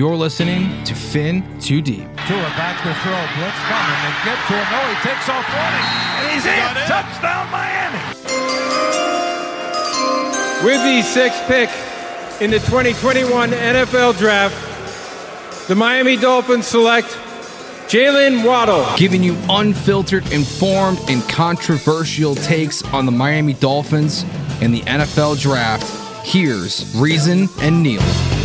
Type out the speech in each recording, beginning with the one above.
You're listening to Fin Too Deep. Tua back to throw. Blitz coming. They get to him. No, he takes off running. And he's in. in. Touchdown, Miami. With the sixth pick in the 2021 NFL Draft, the Miami Dolphins select Jalen Waddle. Giving you unfiltered, informed, and controversial takes on the Miami Dolphins and the NFL Draft. Here's Reason and Neil.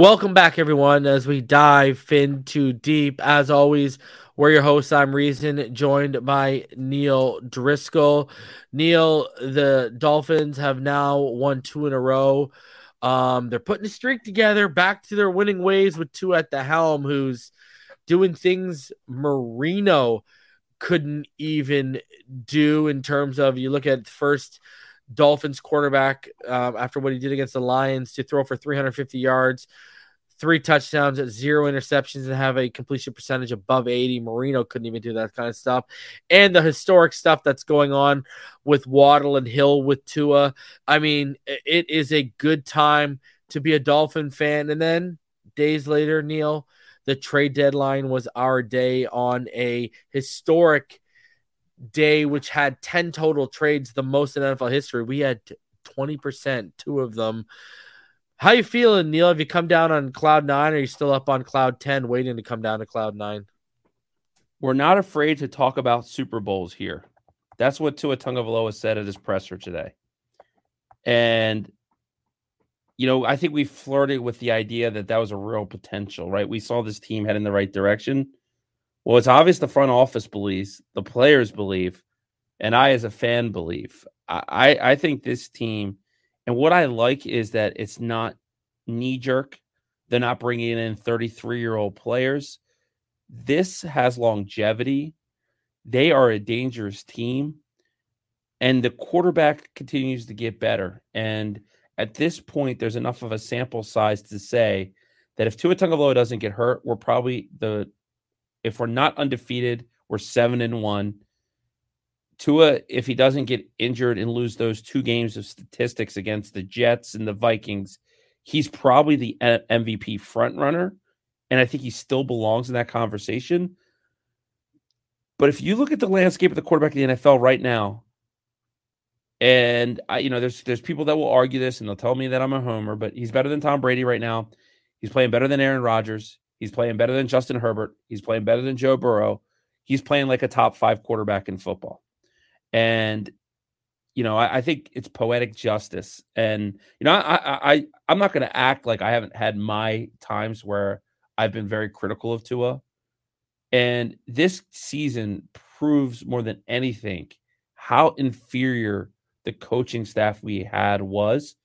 Welcome back, everyone, as we dive into deep. As always, we're your hosts. I'm Reason, joined by Neil Driscoll. Neil, the Dolphins have now won two in a row. Um, they're putting a streak together, back to their winning ways with Tua at the helm, who's doing things Marino couldn't even do in terms of you look at first Dolphins quarterback um, after what he did against the Lions to throw for 350 yards, three touchdowns at zero interceptions, and have a completion percentage above 80. Marino couldn't even do that kind of stuff. And the historic stuff that's going on with Waddle and Hill with Tua. I mean, it is a good time to be a Dolphin fan. And then days later, Neil, the trade deadline was our day on a historic day, which had 10 total trades, the most in NFL history. We had 20%, two of them. How you feeling, Neil? Have you come down on cloud nine or are you still up on cloud 10 waiting to come down to cloud nine? We're not afraid to talk about Super Bowls here. That's what Tua Tagovailoa said at his presser today. And, you know, I think we flirted with the idea that that was a real potential, right? We saw this team head in the right direction well, it's obvious the front office believes, the players believe, and I as a fan believe. I, I think this team, and what I like is that it's not knee jerk. They're not bringing in 33 year old players. This has longevity. They are a dangerous team. And the quarterback continues to get better. And at this point, there's enough of a sample size to say that if Tua Tagovailoa doesn't get hurt, we're probably the if we're not undefeated, we're seven and one. Tua, if he doesn't get injured and lose those two games of statistics against the Jets and the Vikings, he's probably the MVP front runner. And I think he still belongs in that conversation. But if you look at the landscape of the quarterback in the NFL right now, and I, you know, there's there's people that will argue this and they'll tell me that I'm a homer, but he's better than Tom Brady right now. He's playing better than Aaron Rodgers. He's playing better than Justin Herbert. He's playing better than Joe Burrow. He's playing like a top five quarterback in football. And, you know, I, I think it's poetic justice. And, you know, I, I, I'm not going to act like I haven't had my times where I've been very critical of Tua. And this season proves more than anything how inferior the coaching staff we had was.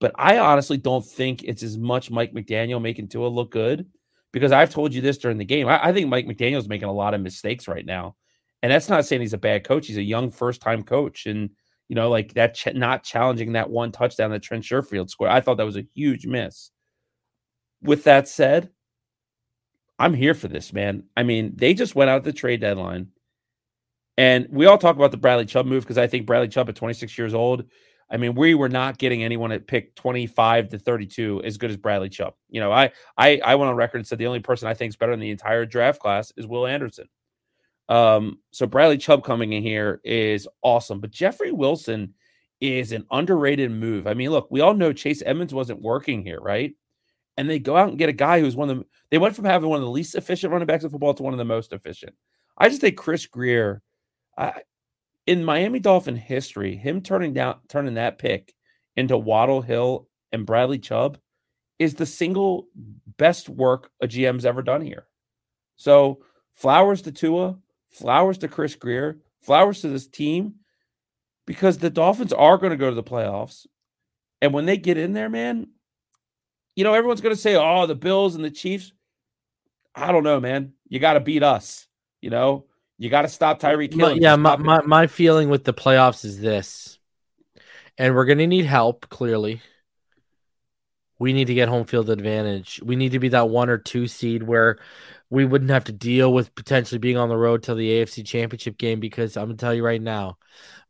But I honestly don't think it's as much Mike McDaniel making Tua look good because I've told you this during the game. I, I think Mike McDaniel's making a lot of mistakes right now. And that's not saying he's a bad coach. He's a young first time coach. And, you know, like that, ch- not challenging that one touchdown that Trent Sherfield scored. I thought that was a huge miss. With that said, I'm here for this, man. I mean, they just went out the trade deadline. And we all talk about the Bradley Chubb move because I think Bradley Chubb at 26 years old I mean, we were not getting anyone at pick 25 to 32 as good as Bradley Chubb. You know, I I I went on record and said the only person I think is better in the entire draft class is Will Anderson. Um, so Bradley Chubb coming in here is awesome, but Jeffrey Wilson is an underrated move. I mean, look, we all know Chase Edmonds wasn't working here, right? And they go out and get a guy who's one of the they went from having one of the least efficient running backs in football to one of the most efficient. I just think Chris Grier, I, in Miami Dolphin history, him turning down turning that pick into Waddle Hill and Bradley Chubb is the single best work a GM's ever done here. So flowers to Tua, flowers to Chris Grier, flowers to this team, because the Dolphins are going to go to the playoffs. And when they get in there, man, you know, everyone's going to say, oh, the Bills and the Chiefs. I don't know, man. You got to beat us. You know, you got to stop Tyreek Hill. Yeah, my, my, my feeling with the playoffs is this. and we're going to need help clearly. We need to get home field advantage. We need to be that one or two seed where we wouldn't have to deal with potentially being on the road till the AFC Championship game because I'm to tell you right now,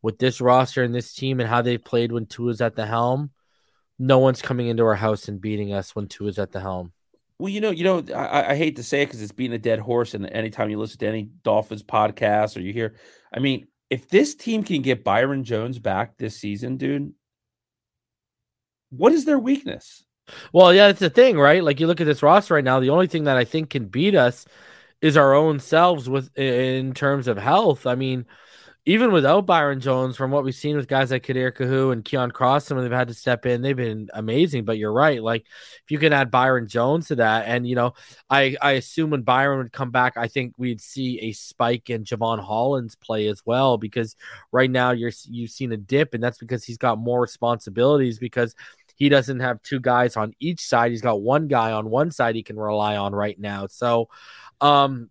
with this roster and this team and how they played when Tua's at the helm, no one's coming into our house and beating us when Tua's at the helm. Well, you know, you know, I, I hate to say it because it's being a dead horse, and anytime you listen to any Dolphins podcast or you hear, I mean, if this team can get Byron Jones back this season, dude, what is their weakness? Well, yeah, it's the thing, right? Like you look at this roster right now, the only thing that I think can beat us is our own selves with in terms of health. I mean, even without Byron Jones, from what we've seen with guys like Kader Kohou and Keion Cross, some of them have had to step in. They've been amazing. But you're right. Like if you can add Byron Jones to that, and you know, I I assume when Byron would come back, I think we'd see a spike in Jevon Holland's play as well. Because right now you're you've seen a dip, and that's because he's got more responsibilities because he doesn't have two guys on each side. He's got one guy on one side he can rely on right now. So, um,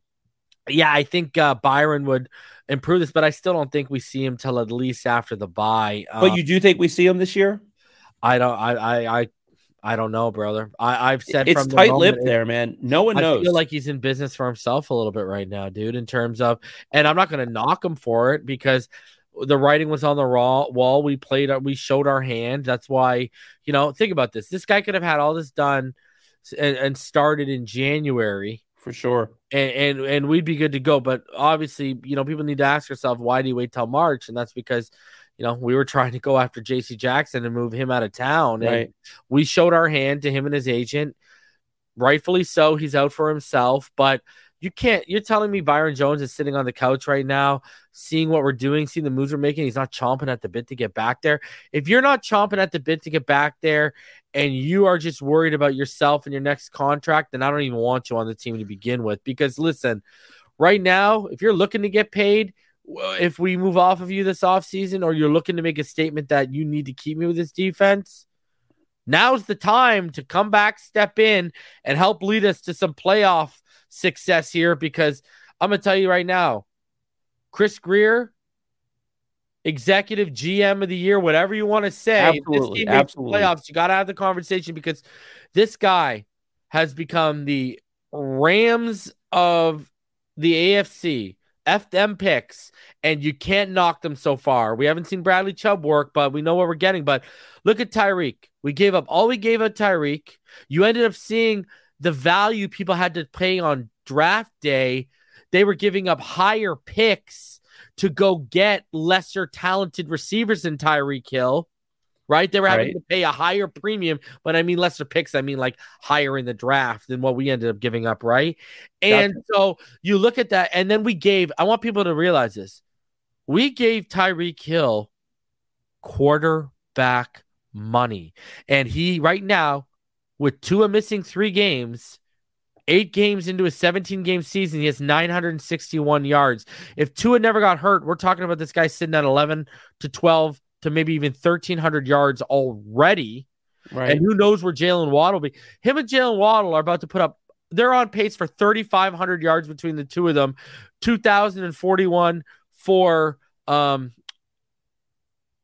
yeah, I think uh, Byron would improve this, but I still don't think we see him till at least after the bye. Um, but you do think we see him this year? I don't. I I I, I don't know, brother. I, I've said it's tight lip there, man. No one knows. I feel like he's in business for himself a little bit right now, dude. In terms of, and I'm not going to knock him for it because the writing was on the raw wall. We played, uh, we showed our hand. That's why, you know, think about this. This guy could have had all this done and, and started in January for sure. And, and and we'd be good to go. But obviously, you know, people need to ask yourself, why do you wait till March? And that's because, you know, we were trying to go after JC Jackson and move him out of town. And right. we showed our hand to him and his agent. Rightfully so, he's out for himself. But you can't you're telling me Byron Jones is sitting on the couch right now, seeing what we're doing, seeing the moves we're making. He's not chomping at the bit to get back there. If you're not chomping at the bit to get back there and you are just worried about yourself and your next contract, then I don't even want you on the team to begin with. Because listen, right now, if you're looking to get paid, if we move off of you this offseason, or you're looking to make a statement that you need to keep me with this defense, now's the time to come back, step in, and help lead us to some playoff success here. Because I'm gonna tell you right now, Chris Grier, executive GM of the year, whatever you want to say. Absolutely, absolutely. Playoffs, you got to have the conversation because this guy has become the Rams of the AFC. F them picks, and you can't knock them so far. We haven't seen Bradley Chubb work, but we know what we're getting. But look at Tyreek. We gave up all we gave up Tyreek. You ended up seeing the value people had to pay on draft day. They were giving up higher picks to go get lesser talented receivers than Tyreek Hill, right? They were having right. to pay a higher premium, but I mean lesser picks. I mean like higher in the draft than what we ended up giving up, right? And gotcha. so you look at that, and then we gave. I want people to realize this: we gave Tyreek Hill quarterback money, and he right now with Tua missing three games Eight games into a 17 game season, he has 961 yards. If Tua never got hurt, we're talking about this guy sitting at 11 to 12 to maybe even 1,300 yards already. Right. And who knows where Jalen Waddle will be. Him and Jalen Waddle are about to put up, they're on pace for 3,500 yards between the two of them, 2,041 for um,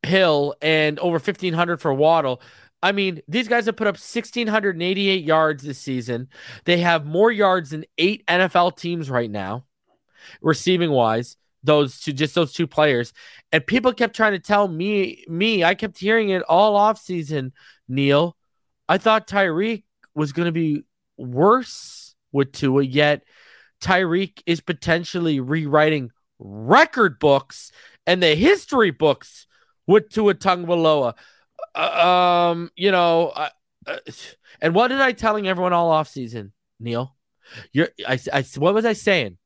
Hill and over 1,500 for Waddle. I mean, these guys have put up 1,688 yards this season. They have more yards than eight NFL teams right now, receiving wise. Those two, just those two players, and people kept trying to tell me, me, I kept hearing it all off season. Neil, I thought Tyreek was going to be worse with Tua, yet Tyreek is potentially rewriting record books and the history books with Tua Tagovailoa. Uh, um, you know, uh, and what did I telling everyone all off season, Neil? You're, I, I, what was I saying?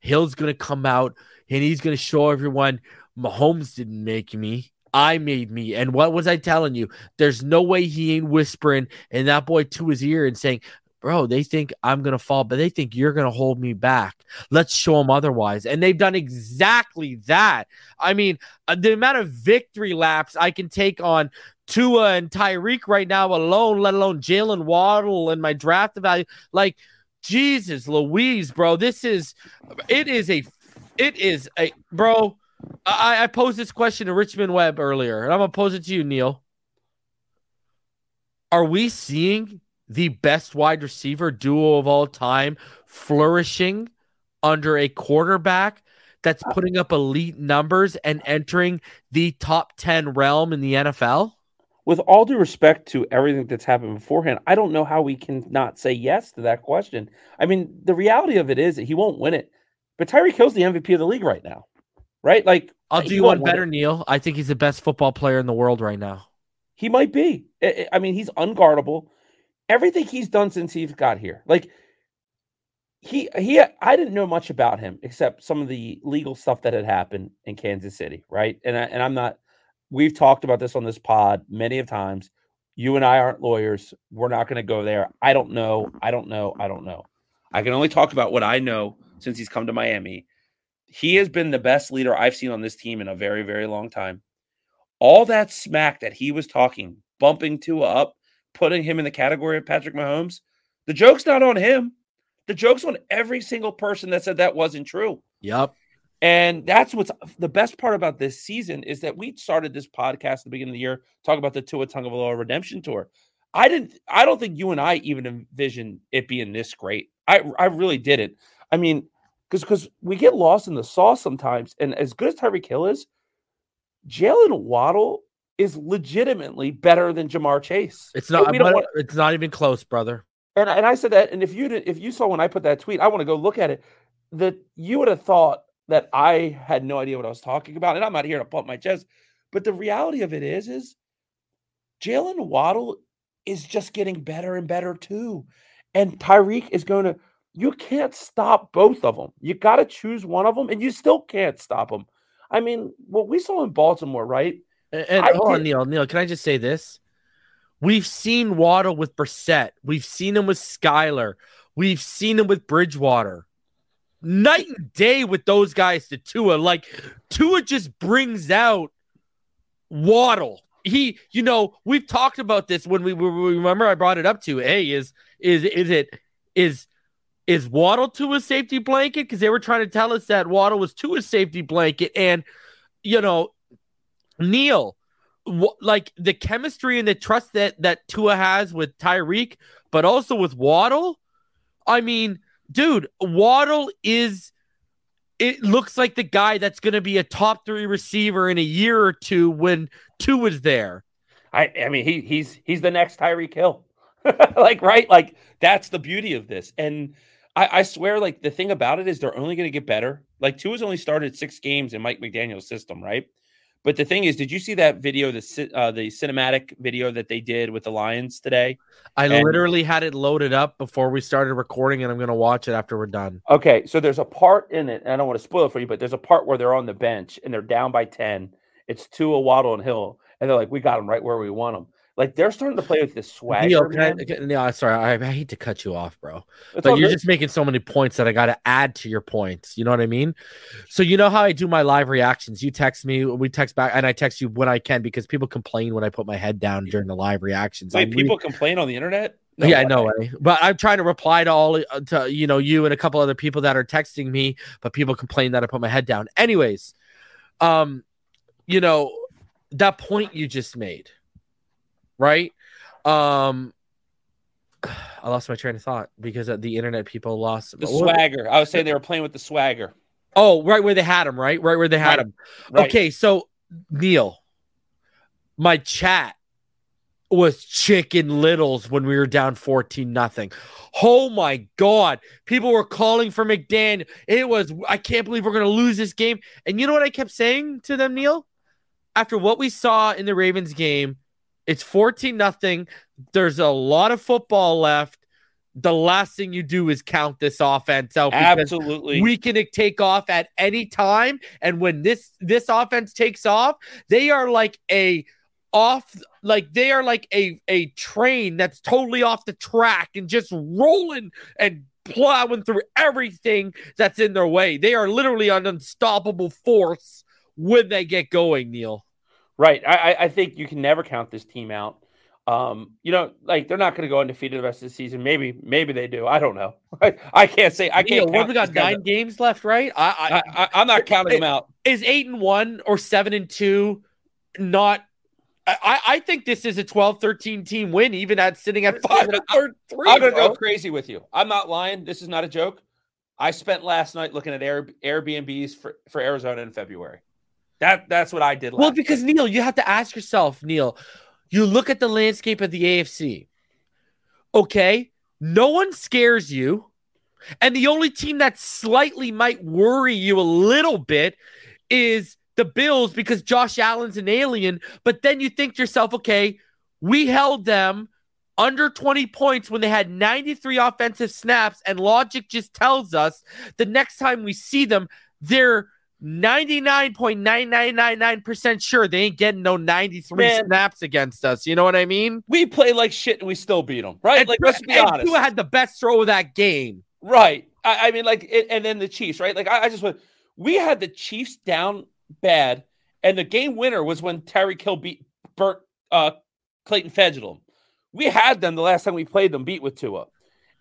Hill's gonna come out and he's gonna show everyone Mahomes didn't make me. I made me. And what was I telling you? There's no way he ain't whispering in that boy to his ear and saying, bro, they think I'm going to fall, but they think you're going to hold me back. Let's show them otherwise. And they've done exactly that. I mean, uh, the amount of victory laps I can take on Tua and Tyreek right now alone, let alone Jalen Waddle and my draft value. Like, Jesus Louise, bro. This is, it is a, it is a, bro. I, I posed this question to Richmond Webb earlier, and I'm gonna pose it to you, Neil. Are we seeing the best wide receiver duo of all time flourishing under a quarterback that's uh, putting up elite numbers and entering the top 10 realm in the NFL? With all due respect to everything that's happened beforehand, I don't know how we can not say yes to that question. I mean, the reality of it is that he won't win it, but Tyreek Hill's the MVP of the league right now, right? Like, I'll do you one better. Neil. I think he's the best football player in the world right now. He might be. I mean, he's unguardable. Everything he's done since he's got here, like he he. I didn't know much about him except some of the legal stuff that had happened in Kansas City, right? And I, and I'm not. We've talked about this on this pod many of times. You and I aren't lawyers. We're not going to go there. I don't know. I don't know. I don't know. I can only talk about what I know since he's come to Miami. He has been the best leader I've seen on this team in a very, very long time. All that smack that he was talking, bumping Tua up, putting him in the category of Patrick Mahomes, the joke's not on him. The joke's on every single person that said that wasn't true. Yep. And that's what's the best part about this season is that we started this podcast at the beginning of the year talking about the Tua Tagovailoa redemption tour. I didn't. I don't think you and I even envisioned it being this great. I I really didn't. I mean, because because we get lost in the sauce sometimes. And as good as Tyreek Hill is, Jalen Waddle is legitimately better than Ja'Marr Chase. It's not. We don't but want- it's not even close, brother. and and I said that, and if you did, if you saw when I put that tweet, I want to go look at it. That you would have thought that I had no idea what I was talking about, and I'm not here to pump my chest. But the reality of it is, is Jalen Waddle is just getting better and better too, and Tyreek is going to. You can't stop both of them. You got to choose one of them, and you still can't stop them. I mean, what we saw in Baltimore, right? And, and hold on, Neil. Neil, can I just say this? We've seen Waddle with Brissett. We've seen him with Skylar. We've seen him with Bridgewater. Night and day with those guys to Tua. Like Tua just brings out Waddle. He, you know, we've talked about this when we, we we- remember I brought it up to. Hey, is is is it is is Waddle to a safety blanket? Because they were trying to tell us that Waddle was to a safety blanket, and you know, Neil, wh- like the chemistry and the trust that that Tua has with Tyreek, but also with Waddle. I mean, dude, Waddle is. It looks like the guy that's going to be a top three receiver in a year or two when Tua is there. I, I mean, he he's he's the next Tyreek Hill, like right, like that's the beauty of this. And I, I swear, like the thing about it is they're only going to get better. Like Tua's only started six games in Mike McDaniel's system, right? But the thing is, did you see that video, the uh, the cinematic video that they did with the Lions today? I And- literally had it loaded up before we started recording, and I'm going to watch it after we're done. Okay, so there's a part in it, and I don't want to spoil it for you, but there's a part where they're on the bench and they're down by 10. It's two a Waddle, and Hill, and they're like, we got them right where we want them. Like they're starting to play with this swagger. Neil, can I, can- Neil, sorry, I, I hate to cut you off, bro. It's but you're good. just making so many points that I got to add to your points. You know what I mean? So you know how I do my live reactions. You text me, we text back, and I text you when I can because people complain when I put my head down during the live reactions. Wait, re- people complain on the internet? yeah, way. no way. But I'm trying to reply to all uh, to you know you and a couple other people that are texting me, but people complain that I put my head down. Anyways, um, you know that point you just made, right? Um, I lost my train of thought because the internet people lost The swagger. I was saying they were playing with the swagger. Oh, right where they had him, right? Right where they had Right. him. Right. Okay, so Neil, my chat was chicken littles when we were down 14 nothing. Oh my god. People were calling for McDaniel. It was I can't believe we're gonna lose this game. And you know what I kept saying to them, Neil? After what we saw in the Ravens game, it's 14 nothing. There's a lot of football left. The last thing you do is count this offense out Absolutely. we can take off at any time and when this this offense takes off they are like a off like they are like a a train that's totally off the track and just rolling and plowing through everything that's in their way they are literally an unstoppable force when they get going neil right. I, I- I think you can never count this team out. Um, you know, like they're not going to go undefeated the rest of the season. Maybe, maybe they do. I don't know. I, I can't say. I can't. what count we got these guys nine games left, right? I, I, I, I, I'm not counting them out. is eight and one or seven and two not I, I think this is a 12-13 team win, even at sitting at five and third three. I'm gonna go crazy with you. I'm not lying. This is not a joke. I spent last night looking at Air, Airbnbs for, for Arizona in February. That that's what I did. Last Well, because night. Neil, you have to ask yourself, Neil, you look at the landscape of the AFC. Okay, no one scares you. And the only team that slightly might worry you a little bit is the Bills because Josh Allen's an alien. But then you think to yourself, okay, we held them under 20 points when they had 93 offensive snaps, and logic just tells us the next time we see them, they're 99.9999% sure they ain't getting no 93 Man. snaps against us. You know what I mean? we play like shit and we still beat them, right? And like let's be and honest, Tua had the best throw of that game. right? I, I mean, like, it, and then the Chiefs, right? Like, I, I just went. We had the Chiefs down bad, and the game winner was when Tyreek Hill beat Burt uh, Clayton Fedulum. We had them the last time we played them beat with Tua,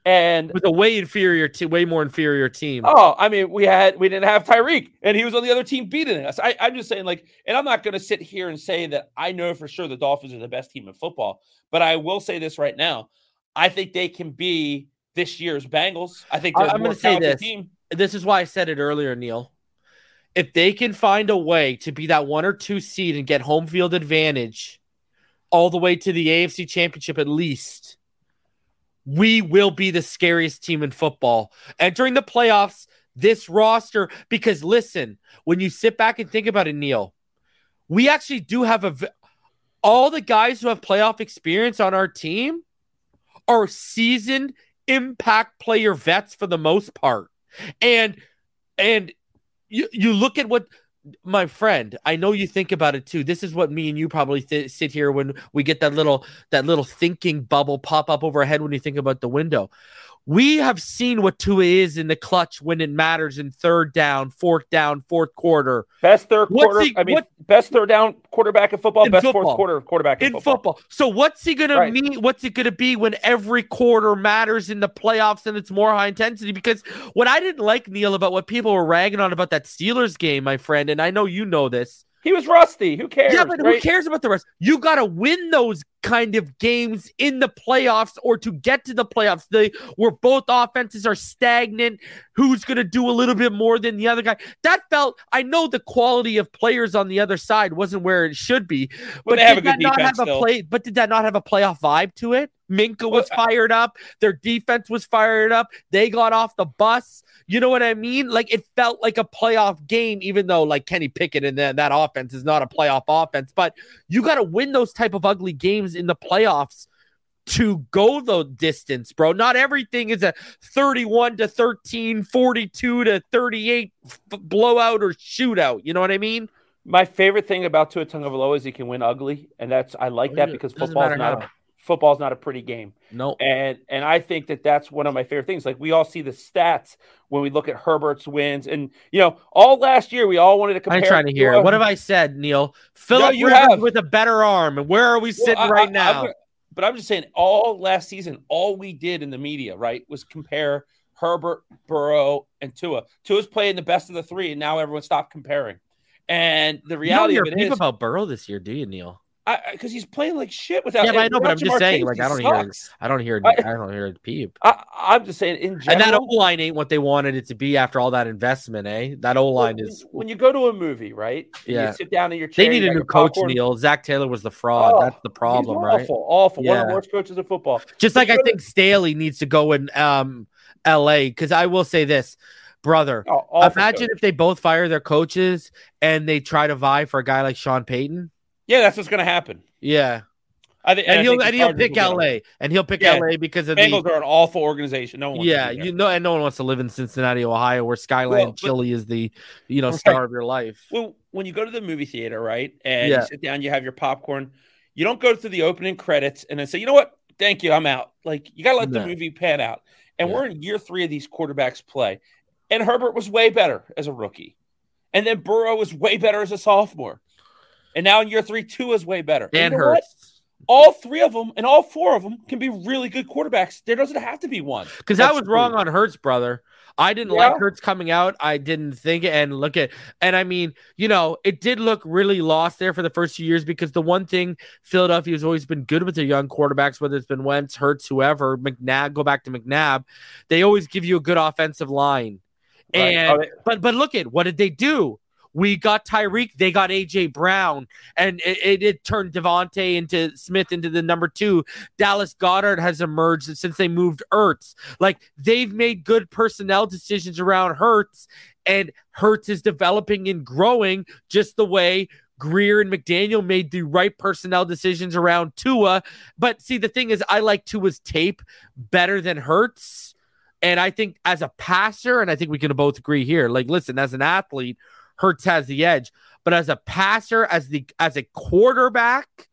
and With a way inferior, te- way more inferior team. Oh, I mean, we had we didn't have Tyreek, and he was on the other team beating us. I, I'm just saying, like, and I'm not going to sit here and say that I know for sure the Dolphins are the best team in football, but I will say this right now: I think they can be this year's Bengals. I think I'm going gonna to say this. Team. This is why I said it earlier, Neil. If they can find a way to be that one or two seed and get home field advantage all the way to the AFC championship at least, we will be the scariest team in football. Entering the playoffs, this roster, because listen, when you sit back and think about it, Neil, we actually do have a all the guys who have playoff experience on our team are seasoned impact player vets for the most part. And and you you look at what my friend, I know you think about it too. This is what me and you probably th- sit here when we get that little that little thinking bubble pop up over our head when you think about the window. We have seen what Tua is in the clutch when it matters in third down, fourth down, fourth quarter Best third What's quarter. he- I mean, what- best third down quarterback in football. In best football. fourth quarter quarterback in, in football. So what's he gonna Right. mean? What's it gonna be when every quarter matters in the playoffs and it's more high intensity? Because what I didn't like, Neil, about what people were ragging on about that Steelers game, my friend, and I know you know this. He was rusty. Who cares? yeah, but who cares about the rest? You gotta win those kind of games in the playoffs or to get to the playoffs. They where both offenses are stagnant. Who's gonna do a little bit more than the other guy? That felt I know the quality of players on the other side wasn't where it should be. But did that not have a play? But did that not have a playoff vibe to it? Minkah was fired up. Their defense was fired up. They got off the bus. You know what I mean? Like it felt like a playoff game, even though like Kenny Pickett and that, that offense is not a playoff offense. But you got to win those type of ugly games in the playoffs to go the distance, bro. Not everything is a 31 to 13, 42 to 38 f- blowout or shootout. You know what I mean? My favorite thing about Tua Tagovailoa is he can win ugly, and that's I like oh, that because Doesn't football's not a football's not a pretty game. No. And and I think that that's one of my favorite things. Like we all see the stats when we look at Herbert's wins, and you know, all last year we all wanted to compare. I'm trying to hear What have I said, Neil? Philip you Rivers have. with a better arm. And where are we Well, sitting I- right I- now? I'm but I'm just saying, all last season, all we did in the media, right, was compare Herbert, Burrow, and Tua. Tua's playing the best of the three, and now everyone stopped comparing. And the you don't reality hear of it is, about Burrow this year, do you, Neil? Because he's playing like shit without. Yeah, but I know, but I'm just saying, like, I don't hear I don't hear. I- I, don't hear peep. I, I'm just saying, in general, And that O line ain't what they wanted it to be after all that investment, eh? That O line is. when you go to a movie, right? Yeah. you sit down in your chair. They need a new coach, popcorn. Neil. Zac Taylor was the fraud. Oh, That's the problem, He's right? Awful, awful. One of the worst coaches in football. Just But like I think Staley needs to go in um, L.A. Because I will say this, brother. Oh, Imagine coach. if they both fire their coaches and they try to vie for a guy like Sean Payton. Yeah, that's what's going to happen. Yeah, I think, and, I he'll and he'll pick will get him. L.A. and he'll pick Yeah. L.A. because of Bengals the are an awful organization. No one. Wants yeah, to you know, and no one wants to live in Cincinnati, Ohio, where Skyline Well, Chili is the you know Right. star of your life. Well, when you go to the movie theater, right, and Yeah. you sit down, you have your popcorn. You don't go through the opening credits and then say, "You know what? Thank you, I'm out." Like you got to let No. the movie pan out. And Yeah. we're in year three of these quarterbacks play, and Herbert was way better as a rookie, and then Burrow was way better as a sophomore, and now in year three, Tua is way better. Dan you know what? Hurts. all three of them and all four of them can be really good quarterbacks. There doesn't have to be one. Because I was wrong on Hurts, brother. I didn't Yeah. like Hurts coming out. I didn't think it. And look at, and I mean, you know, it did look really lost there for the first few years because the one thing Philadelphia has always been good with their young quarterbacks, whether it's been Wentz, Hurts, whoever, McNabb, go back to McNabb, they always give you a good offensive line. Right. And Oh, they- but but look at what did they do? We got Tyreek, they got AJ Brown, and it, it, it turned DeVonta into Smith into the number two. Dallas Goedert has emerged since they moved Ertz. Like they've made good personnel decisions around Hurts, and Hurts is developing and growing just the way Grier and McDaniel made the right personnel decisions around Tua. But see, the thing is, I like Tua's tape better than Hurts. And I think as a passer, and I think we can both agree here, like, listen, as an athlete, Hurts has the edge. But as a passer, as the as a quarterback,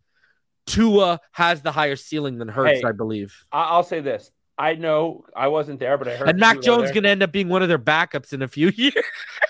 Tua has the higher ceiling than Hurts, Hey, I believe. I'll say this. I know I wasn't there, but I heard And Mac Jones going to end up being one of their backups in a few years.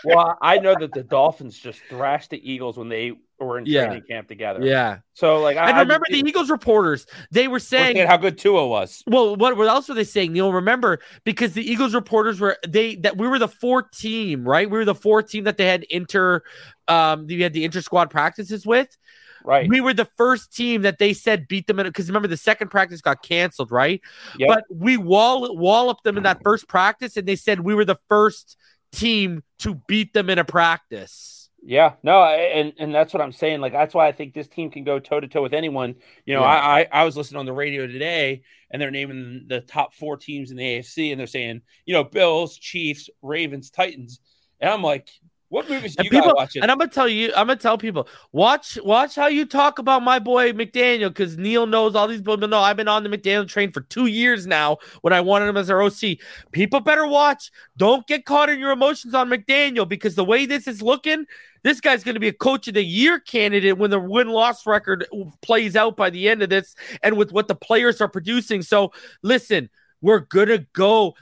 Well, I know that the Dolphins just thrashed the Eagles when they were in Yeah. training camp together. yeah. So like, I And remember I, the Eagles reporters, they were saying how good Tua was. Well, what, what else were they saying, You'll Remember, because the Eagles reporters were they that we were the fourth team, right? We were the fourth team that they had inter um we had the inter squad practices with. Right. We were the first team that they said beat them in because remember the second practice got canceled, right? Yep. But we wall walloped them in that first practice, and they said we were the first team to beat them in a practice. Yeah, no, and and that's what I'm saying. Like that's why I think this team can go toe to toe with anyone. You know, Yeah. I, I I was listening on the radio today, and they're naming the top four teams in the AFC, and they're saying, you know, Bills, Chiefs, Ravens, Titans, and I'm like, what movies And people, watching? and I'm gonna tell you, I'm gonna tell people, watch, watch how you talk about my boy McDaniel, because Neil knows all these people know I've been on the McDaniel train for two years now. When I wanted him as our OC, people better watch. Don't get caught in your emotions on McDaniel, because the way this is looking, this guy's gonna be a coach of the year candidate when the win loss record plays out by the end of this, and with what the players are producing. So listen, we're gonna go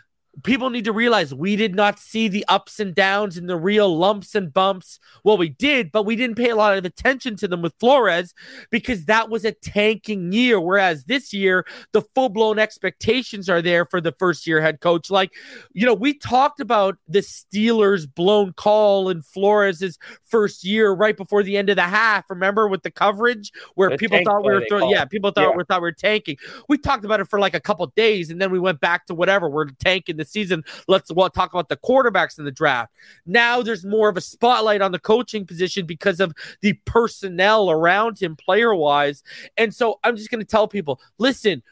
people need to realize we did not see the ups and downs and the real lumps and bumps. Well, we did, but we didn't pay a lot of attention to them with Flores because that was a tanking year. Whereas this year, the full blown expectations are there for the first year head coach. Like, you know, we talked about the Steelers' blown call in Flores's first year right before the end of the half. Remember with the coverage where The people thought we were throwing, yeah, people thought Yeah. we thought we were tanking. We talked about it for like a couple days and then we went back to whatever. We're tanking the season. Let's well, talk about the quarterbacks in the draft. Now there's more of a spotlight on the coaching position because of the personnel around him, player wise. And so I'm just going to tell people listen,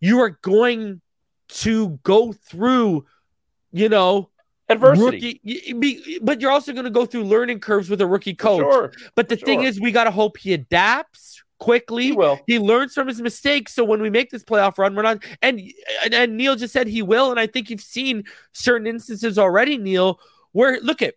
you are going to go through, you know, Adversity. rookie, but you're also going to go through learning curves with a rookie coach. Sure, But the thing is, we got to hope he adapts quickly he will. he learns from his mistakes. So when we make this playoff run, we're not. And, and and Neil just said he will, and I think you've seen certain instances already, Neil. Where look at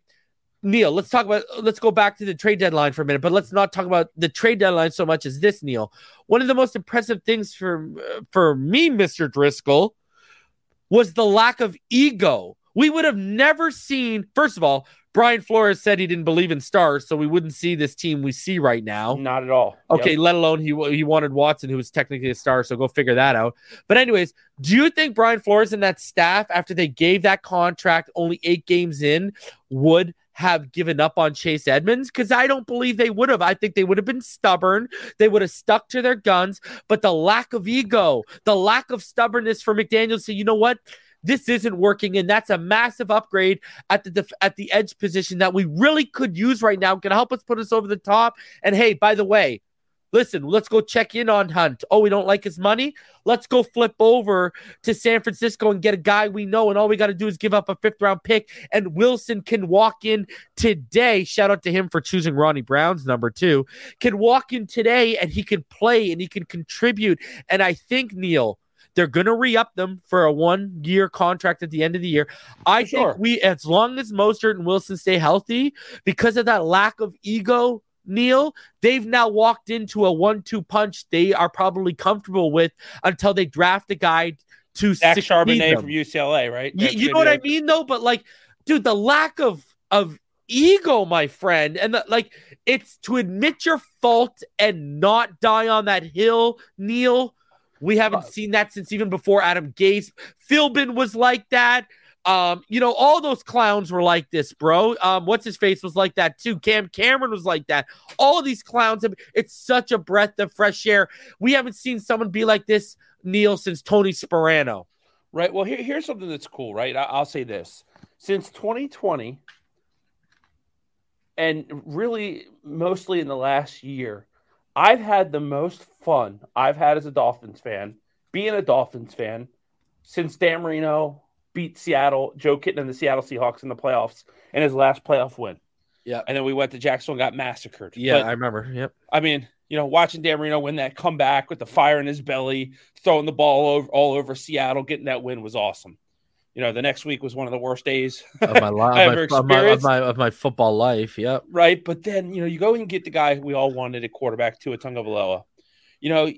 Neil. Let's talk about. Let's go back to the trade deadline for a minute, but let's not talk about the trade deadline so much as this, Neil. One of the most impressive things for for me, Mister Driscoll, was the lack of ego. We would have never seen. First of all, Brian Flores said he didn't believe in stars, so we wouldn't see this team we see right now. Not at all. Okay, Yep. let alone he he wanted Watson, who was technically a star. So go figure that out. But anyways, do you think Brian Flores and that staff, after they gave that contract only eight games in, would have given up on Chase Edmonds? Because I don't believe they would have. I think they would have been stubborn. They would have stuck to their guns. But the lack of ego, the lack of stubbornness for McDaniel, say, you know what? This isn't working, and that's a massive upgrade at the def- at the edge position that we really could use right now. Can help us put us over the top. And hey, by the way, listen, let's go check in on Hunt. Oh, we don't like his money. Let's go flip over to San Francisco and get a guy we know. And all we got to do is give up a fifth round pick. And Wilson can walk in today. Shout out to him for choosing Ronnie Brown's number two. Can walk in today and he can play and he can contribute. And I think, Neil, they're going to re up them for a one year contract at the end of the year. I sure. think we, as long as Mostert and Wilson stay healthy, because of that lack of ego, Neil, they've now walked into a one two punch they are probably comfortable with until they draft a guy to Zach Charbonnet them. from UCLA, right? You, you know what I mean, though? But like, dude, the lack of of ego, my friend. And the, like, it's to admit your fault and not die on that hill, Neil. We haven't seen that since even before Adam Gase. Philbin was like that. Um, you know, all those clowns were like this, bro. Um, what's his face was like that too. Cam Cameron was like that. All these clowns have it's such a breath of fresh air. We haven't seen someone be like this, Neil, since Tony Sparano. Right. Well, here, here's something that's cool, right? I, I'll say this. Since 2020, and really mostly in the last year, I've had the most fun I've had as a Dolphins fan, being a Dolphins fan, since Dan Marino beat Seattle, Jon Kitna and the Seattle Seahawks in the playoffs in his last playoff win. Yeah. And then we went to Jacksonville and got massacred. Yeah, But, I remember. Yep. I mean, you know, watching Dan Marino win that comeback with the fire in his belly, throwing the ball over, all over Seattle, getting that win was awesome. You know, the next week was one of the worst days Of my, life, of, ever my, of, my, of, my, of my football life. Yep. right? But then you know, you go and get the guy we all wanted at quarterback, Tua Tagovailoa. You know,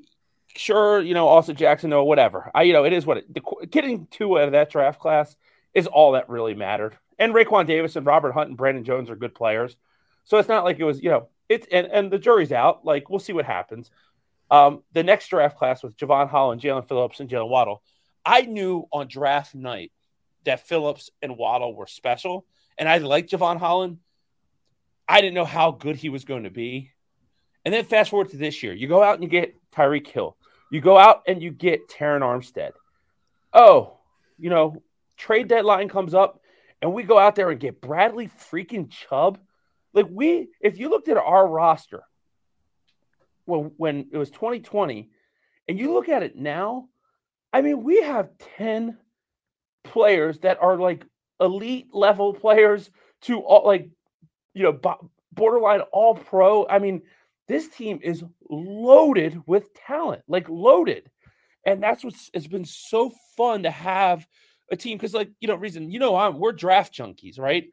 sure, you know, also Jackson, or whatever. I, you know, it is what it. The, getting Tua out of that draft class is all that really mattered. And Raekwon Davis and Robert Hunt and Brandon Jones are good players, so it's not like it was, you know, it's and and the jury's out. Like we'll see what happens. Um, the next draft class with Jevon Holland, Jaelan Phillips, and Jalen Waddle. I knew on draft night that Phillips and Waddle were special, and I liked Jevon Holland. I didn't know how good he was going to be. And then fast forward to this year, you go out and you get Tyreek Hill. You go out and you get Terron Armstead. Oh, you know, trade deadline comes up and we go out there and get Bradley freaking Chubb. Like we, if you looked at our roster when when it was 2020, and you look at it now, I mean, we have 10 players that are like elite level players to all like you know borderline all pro. I mean, this team is loaded with talent, like loaded. And that's what's it's been so fun to have a team because, like, you know, reason, you know, I'm we're draft junkies, right?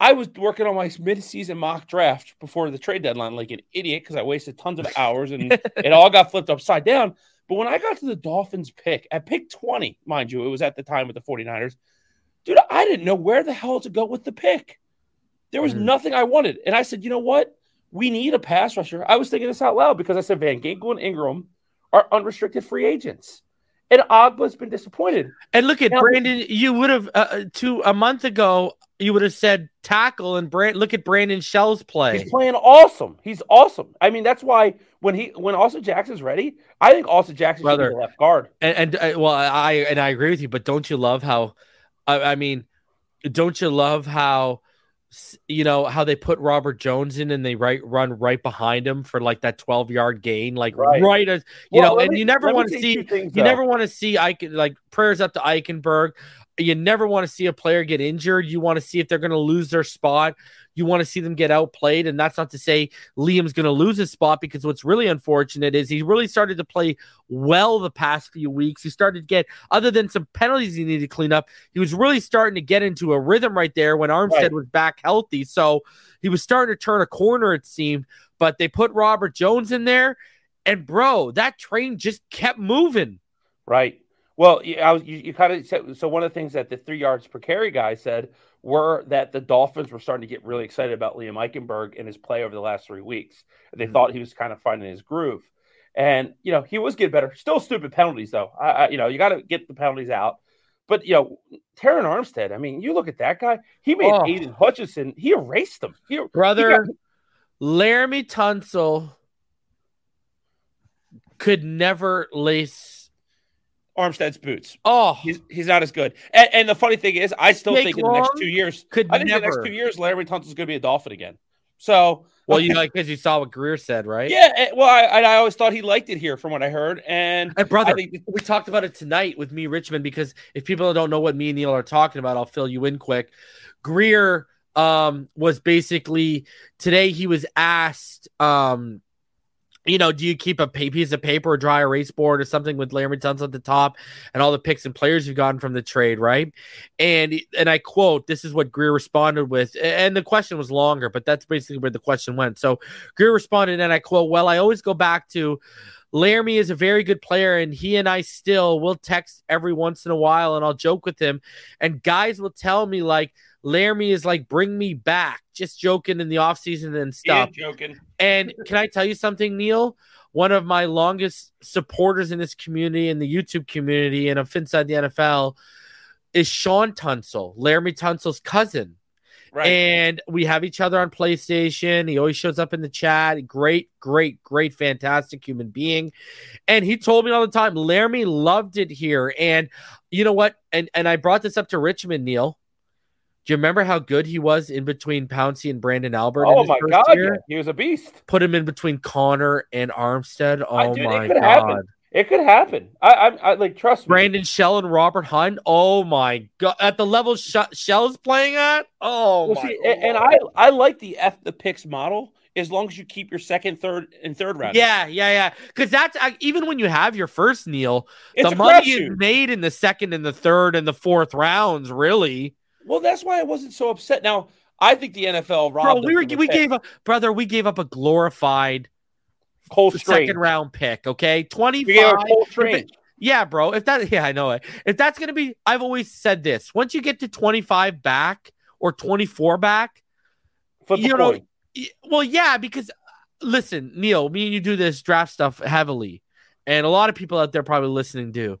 I was working on my mid-season mock draft before the trade deadline, like an idiot, because I wasted tons of hours and it all got flipped upside down. But when I got to the Dolphins pick, at pick 20, mind you, it was at the time with the 49ers, dude, I didn't know where the hell to go with the pick. There was Mhm. nothing I wanted. And I said, you know what? We need a pass rusher. I was thinking this out loud because I said Van Ginkel and Ingram are unrestricted free agents. And Ogbah's been disappointed. And look at Now- Brandon. You would have uh, two a month ago. You would have said tackle and Brand. Look at Brandon Shell's play. He's playing awesome. He's awesome. I mean, that's why when he when Austin Jackson's ready, I think Austin Jackson should Brother. be the left guard. And, and uh, well, I and I agree with you. But don't you love how? I, I mean, don't you love how? You know how they put Robert Jones in and they right run right behind him for like that twelve yard gain, like Right. right, as you Well, know, and me- you never want to see things, You never want to see Eichen like prayers up to Eichenberg. You never want to see a player get injured. You want to see if they're going to lose their spot. You want to see them get outplayed. And that's not to say Liam's going to lose his spot because what's really unfortunate is he really started to play well the past few weeks. He started to get, other than some penalties he needed to clean up, he was really starting to get into a rhythm right there when Armstead Right. was back healthy. So he was starting to turn a corner, it seemed. But they put Robert Jones in there. And bro, that train just kept moving. Right. Well, you, I was, you, you kind of said so. One of the things that the three yards per carry guy said were that the Dolphins were starting to get really excited about Liam Eichenberg and his play over the last three weeks. They Mhm. thought he was kind of finding his groove, and you know he was getting better. Still stupid penalties though. I, I you know you got to get the penalties out. But you know, Terron Armstead. I mean, you look at that guy. He made Oh. Aidan Hutchinson. He erased him. He, Brother, He Laremy Tunsil could never lace. Armstead's boots. Oh, He's, he's not as good. And, and the funny thing is, I still Jake think in the next two years, could I think in the next two years, Larry Tunsil's going to be a Dolphin again. So, Well, you like because you saw what Grier said, right? yeah. Well, I, I I always thought he liked it here, from what I heard. And And brother, I think we talked about it tonight with me, Richmond, because if people don't know what me and Neil are talking about, I'll fill you in quick. Grier um was basically today he was asked um you know, do you keep a piece of paper or dry erase board or something with Laremy Tunsil at the top and all the picks and players you've gotten from the trade, right? And and I quote, this is what Grier responded with, and the question was longer, but that's basically where the question went. So Grier responded, and I quote, Well, I always go back to Laremy is a very good player, and he and I still will text every once in a while, and I'll joke with him. And guys will tell me, like, Laremy is like, bring me back, just joking in the offseason and stuff. Yeah, joking. And can I tell you something, Neil? One of my longest supporters in this community, in the YouTube community, and of Inside the NFL, is Sean Tunsil, Laremy Tunsil's cousin. Right. And we have each other on PlayStation. He always shows up in the chat. Great, great, great, fantastic human being. And he told me all the time, Laremy loved it here. And you know what? And and I brought this up to Richmond, Neil. Do you remember how good he was in between Pouncey and Branden Albert? oh my first god, year? yeah, he was a beast. Put him in between Connor and Armstead. Oh I- dude, it my could god. happen. It could happen. I, I, I like trust me. Brandon Shell and Robert Hunt. Oh my god! At the level Sh- Shell's playing at. Oh Well, my. see, a- and I, I like the F the picks model as long as you keep your second, third, and third round. Yeah, yeah, yeah. Because that's uh, even when you have your first Neil, it's the money is made in the second and the third and the fourth rounds. Really, Well, that's why I wasn't so upset. Now, I think the NFL bro. We were we pick. gave up, brother. We gave up a glorified Cole Strange. second round pick. Okay, twenty We gave up five. Yeah, bro. If that, yeah, I know it. If that's gonna be, I've always said this. Once you get to twenty five back or twenty four back, Flip you know, coin. Well, yeah, because listen, Neil, me and you do this draft stuff heavily, and a lot of people out there probably listening do.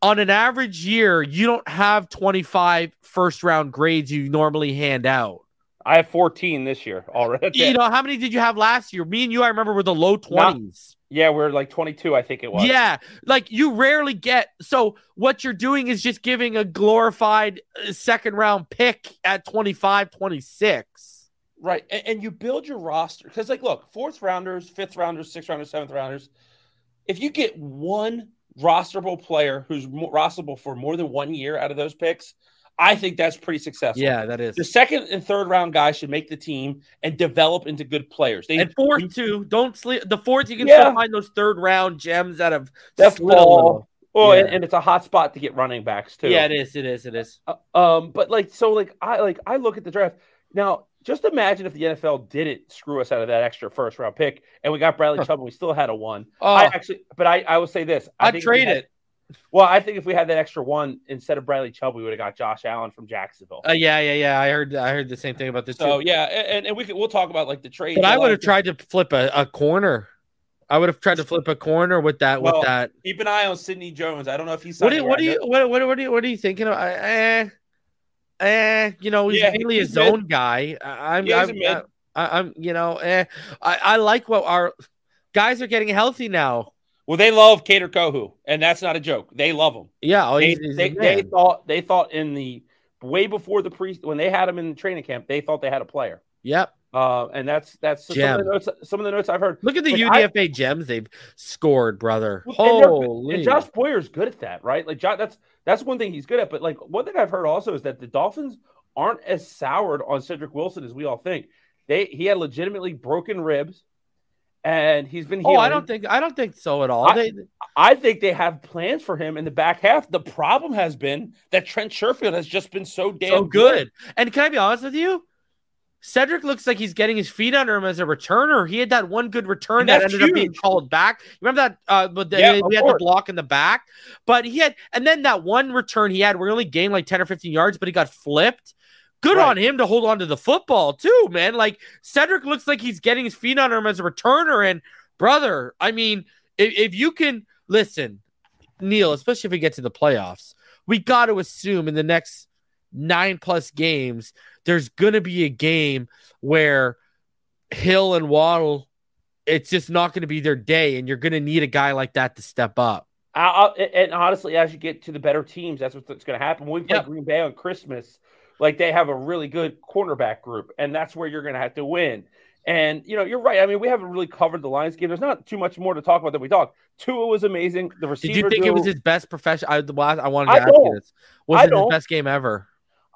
On an average year, you don't have 25 first round grades you normally hand out. I have 14 this year already. You know, how many did you have last year? Me and you, I remember, were the low 20s. yeah, we're like 22, I think it was. Yeah, like you rarely get. So what you're doing is just giving a glorified uh, second round pick at 25, 26. Right. And, and you build your roster because, like, look, fourth rounders, fifth rounders, sixth rounders, seventh rounders. If you get one rosterable player who's rosterable for more than one year out of those picks, I think that's pretty successful. Yeah, that is. The second and third round guys should make the team and develop into good players. They And fourth too. Don't sleep. The fourth, you can Yeah. still find those third round gems That slid a fall. little. Yeah. and, and it's a hot spot to get running backs too. Yeah, it is. It is. It is. Uh, Um, but like so, like I like I look at the draft now. Just imagine if the NFL didn't screw us out of that extra first round pick, and we got Bradley Chubb, and we still had a one. Oh, I actually, but I, I will say this: I I'd trade had- it. Well, I think if we had that extra one instead of Bradley Chubb, we would have got Josh Allen from Jacksonville. Uh, yeah, yeah, yeah. I heard. I heard the same thing about this so too. yeah, and, and we could we'll talk about like the trade. But I would have tried to flip a, a corner. I would have tried to flip a corner with that. Well, with that. Keep an eye on Sidney Jones. I don't know if he's What do? What do you? What, what, what, are you, what are you thinking of? I- Eh, eh. You know, he's Yeah, a he's mid. zone guy. I- I'm. Yeah, I'm, a mid. I, I'm. You know, eh. I, I like what our guys are getting healthy now. Well, they love Kader Kohou, and that's not a joke. They love him. Yeah. Oh, they, he's, he's they, they thought they thought in the way before the pre when they had him in the training camp, they thought they had a player. Yep. Uh, and that's that's some of, the notes, some of the notes I've heard. Look at the Like, I- UDFA gems they've scored, brother. And Holy. And Josh Boyer's good at that, right? Like Josh, that's that's one thing he's good at. But like one thing I've heard also is that the Dolphins aren't as soured on Cedric Wilson as we all think. They he had legitimately broken ribs, and he's been. oh, I don't think I don't think so at all. I- they, I think they have plans for him in the back half. The problem has been that Trent Sherfield has just been so damn so good. And can I be honest with you? Cedric looks like he's getting his feet under him as a returner. He had that one good return that ended up being called back. Remember that? Uh, but the, Yeah, we of had the block in the back, but he had, and then that one return he had where he only gained like ten or fifteen yards, but he got flipped. Good Right. on him to hold on to the football too, man. Like Cedric looks like he's getting his feet under him as a returner, and brother, I mean, if, if you can listen, Neil, especially if we get to the playoffs, we got to assume in the next nine plus games, there's going to be a game where Hill and Waddle, it's just not going to be their day, and you're going to need a guy like that to step up. I, I, and honestly, as you get to the better teams, that's what's going to happen. When we play Yep. Green Bay on Christmas, like they have a really good cornerback group, and that's where you're going to have to win. And you know, you're right. I mean, we haven't really covered the Lions game. There's not too much more to talk about than we talked. Tua was amazing. The receiver. Did you think it was his best profession? I, the last, I wanted to I ask you this. Was I it his don't. best game ever?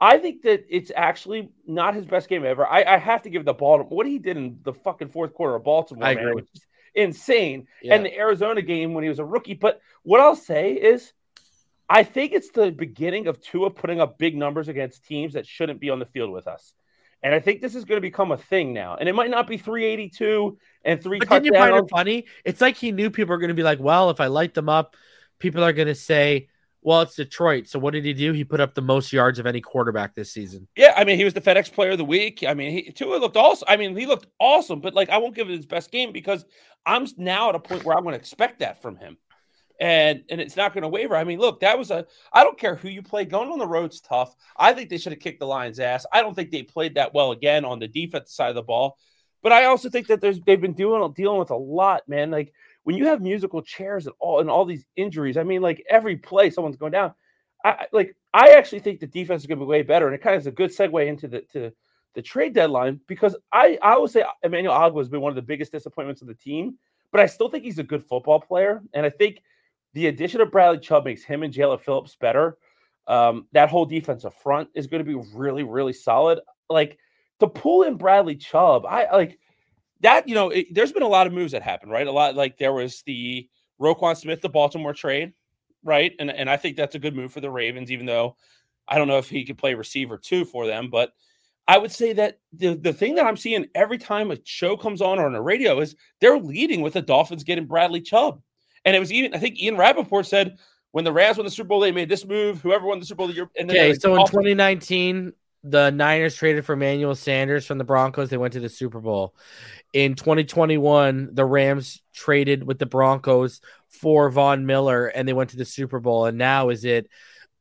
I think that it's actually not his best game ever. I, I have to give the ball to what he did in the fucking fourth quarter of Baltimore, I man, agree. which is insane. Yeah. And the Arizona game when he was a rookie. But what I'll say is, I think it's the beginning of Tua putting up big numbers against teams that shouldn't be on the field with us. And I think this is going to become a thing now. And it might not be 382 and three But didn't you find it funny? It's like he knew people are going to be like, well, if I light them up, people are going to say, Well, it's Detroit. So what did he do? He put up the most yards of any quarterback this season. Yeah, I mean, he was the FedEx Player of the Week. I mean, he Tua looked awesome. I mean, he looked awesome. But like, I won't give it his best game because I'm now at a point where I'm going to expect that from him, and and it's not going to waver. I mean, look, that was a. I don't care who you play. Going on the road's tough. I think they should have kicked the Lions' ass. I don't think they played that well again on the defensive side of the ball. But I also think that there's they've been doing dealing with a lot, man. Like when you have musical chairs and all and all these injuries, I mean, like every play someone's going down. I like I actually think the defense is going to be way better, and it kind of is a good segue into the to the trade deadline because I I would say Emmanuel Ogbah has been one of the biggest disappointments of the team, but I still think he's a good football player, and I think the addition of Bradley Chubb makes him and Jaelan Phillips better. Um, that whole defensive front is going to be really really solid. Like to pull in Bradley Chubb, I like that. You know, it, there's been a lot of moves that happened, right? A lot like there was the Roquan Smith, the Baltimore trade right? And and I think that's a good move for the Ravens, even though I don't know if he could play receiver too for them. But I would say that the, the thing that I'm seeing every time a show comes on or on a radio is they're leading with the Dolphins getting Bradley Chubb. And it was even, I think Ian Rapoport said when the Rams won the Super Bowl, they made this move. Whoever won the Super Bowl the year. And okay, so in 2019, the Niners traded for Manuel Sanders from the Broncos. They went to the Super Bowl. In 2021, the Rams traded with the Broncos for Von Miller and they went to the Super Bowl. And now is it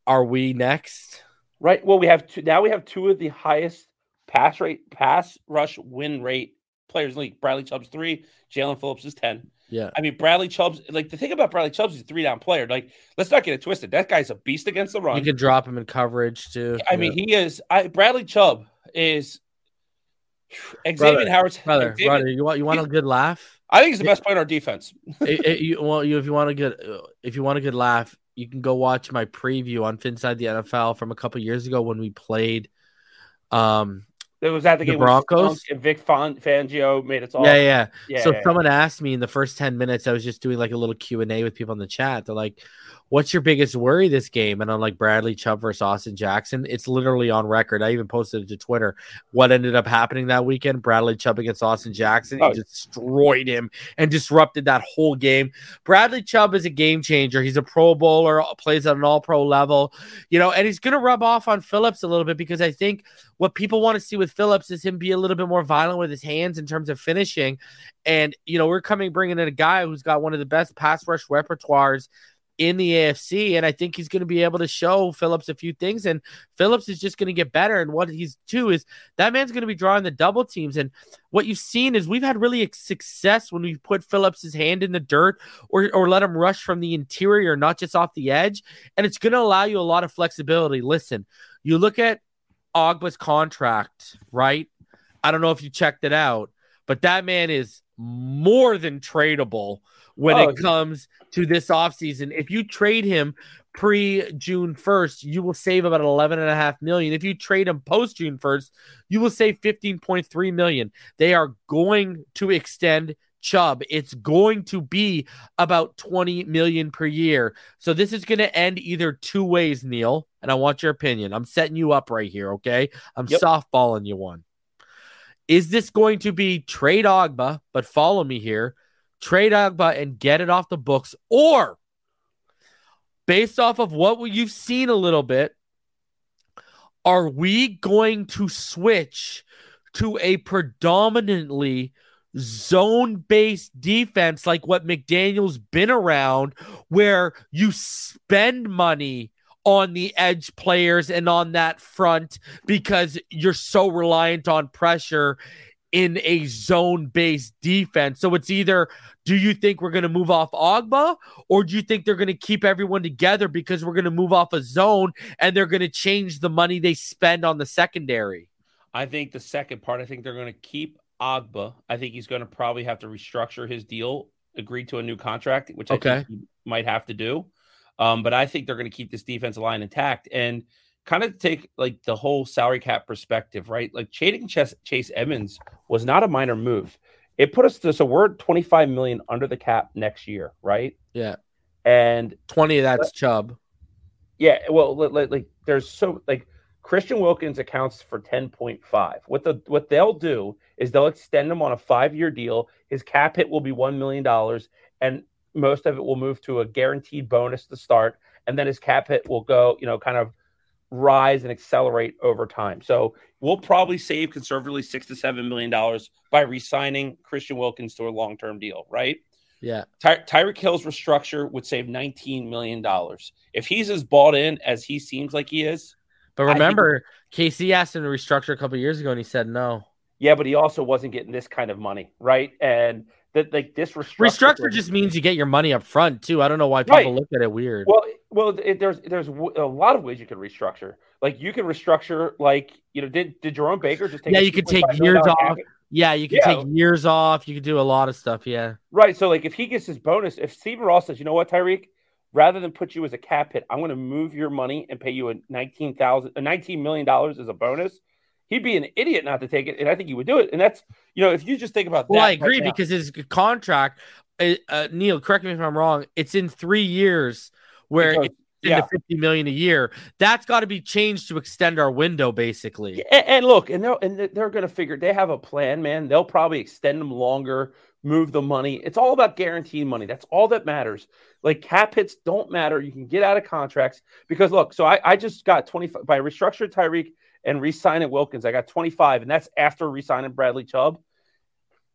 are we next? Right. Well, we have two now we have two of the highest pass rate, pass rush win rate players in the league. Bradley Chubb's three, Jaelan Phillips is 10. Yeah. I mean, Bradley Chubb's like the thing about Bradley Chubb's is a three down player. Like, let's not get it twisted. That guy's a beast against the run. You can drop him in coverage too. I yeah. mean, he is I Bradley Chubb is Xavier brother, Howard's brother, Xavier, brother, you want you want a good laugh? I think he's the best player on our defense. it, it, you, well, you if you want a good if you want a good laugh, you can go watch my preview on Finside the NFL from a couple years ago when we played. Um, it was at the, the game Broncos. And Vic Fangio made it all. Yeah, yeah. yeah so yeah, someone yeah. asked me in the first ten minutes. I was just doing like a little Q and A with people in the chat. They're like, what's your biggest worry this game? And I'm like, Bradley Chubb versus Austin Jackson. It's literally on record. I even posted it to Twitter. What ended up happening that weekend? Bradley Chubb against Austin Jackson. Oh. He destroyed him and disrupted that whole game. Bradley Chubb is a game changer. He's a pro bowler, plays at an all pro level, you know, and he's going to rub off on Phillips a little bit because I think what people want to see with Phillips is him be a little bit more violent with his hands in terms of finishing. And, you know, we're coming bringing in a guy who's got one of the best pass rush repertoires in the AFC. And I think he's going to be able to show Phillips a few things. And Phillips is just going to get better. And what he's too is that man's going to be drawing the double teams. And what you've seen is we've had really success when we put Phillips's hand in the dirt or, or let him rush from the interior, not just off the edge. And it's going to allow you a lot of flexibility. Listen, you look at Ogbah's contract, right? I don't know if you checked it out, but that man is more than tradable when oh, it comes to this offseason. If you trade him pre June 1st, you will save about 11 and a half million. If you trade him post June 1st, you will save 15.3 million. They are going to extend Chubb. It's going to be about 20 million per year. So this is going to end either two ways, Neil, and I want your opinion. I'm setting you up right here, okay? I'm yep. softballing you one. Is this going to be trade Ogbah, but follow me here, trade Ogbah and get it off the books, or based off of what you've seen a little bit, are we going to switch to a predominantly zone based defense like what McDaniel's been around, where you spend money on the edge players and on that front because you're so reliant on pressure in a zone based defense. So it's either do you think we're going to move off Ogbah or do you think they're going to keep everyone together because we're going to move off a zone and they're going to change the money they spend on the secondary? I think the second part, I think they're going to keep Ogbah. I think he's going to probably have to restructure his deal, agree to a new contract, which I okay. think he might have to do. Um, but I think they're going to keep this defensive line intact. And kind of take like the whole salary cap perspective, right? Like trading Chase, Chase Edmonds was not a minor move. It put us to so we're 25 million under the cap next year, right? Yeah. And 20 of that's Chubb. Yeah, well, like, like there's so like Christian Wilkins accounts for 10.5. What the what they'll do is they'll extend him on a 5-year deal. His cap hit will be 1 million dollars and most of it will move to a guaranteed bonus to start and then his cap hit will go, you know, kind of rise and accelerate over time. So we'll probably save conservatively six to seven million dollars by re-signing Christian Wilkins to a long-term deal, right? Yeah. Ty- Tyreek Hill's restructure would save $19 million. If he's as bought in as he seems like he is. But remember, KC asked him to restructure a couple years ago and he said no. Yeah, but he also wasn't getting this kind of money, right? And that like this restructure, restructure just means you get your money up front too. I don't know why people Right. look at it weird. Well, well, it, there's there's a lot of ways you can restructure. Like you can restructure, like you know, did did Jerome Baker just take? Yeah, you could take years off. yeah, you can yeah. take years off. You can do a lot of stuff. Yeah. Right. So like if he gets his bonus, if Stephen Ross says, you know what, Tyreek, rather than put you as a cap hit, I'm going to move your money and pay you a nineteen thousand, a nineteen million dollars as a bonus. He'd be an idiot not to take it, and I think he would do it. And that's you know, if you just think about Well, that, I agree now- because his contract, uh, Neil, correct me if I'm wrong. It's in three years where because- it's yeah. into 50 million a year. That's got to be changed to extend our window, basically. And, and look, and they're and they're going to figure they have a plan, man. They'll probably extend them longer, move the money. It's all about guaranteed money. That's all that matters. Like cap hits don't matter. You can get out of contracts because look. So I, I just got 25 by restructuring Tyreek and re-signing Wilkins. I got twenty five, and that's after re-signing Bradley Chubb.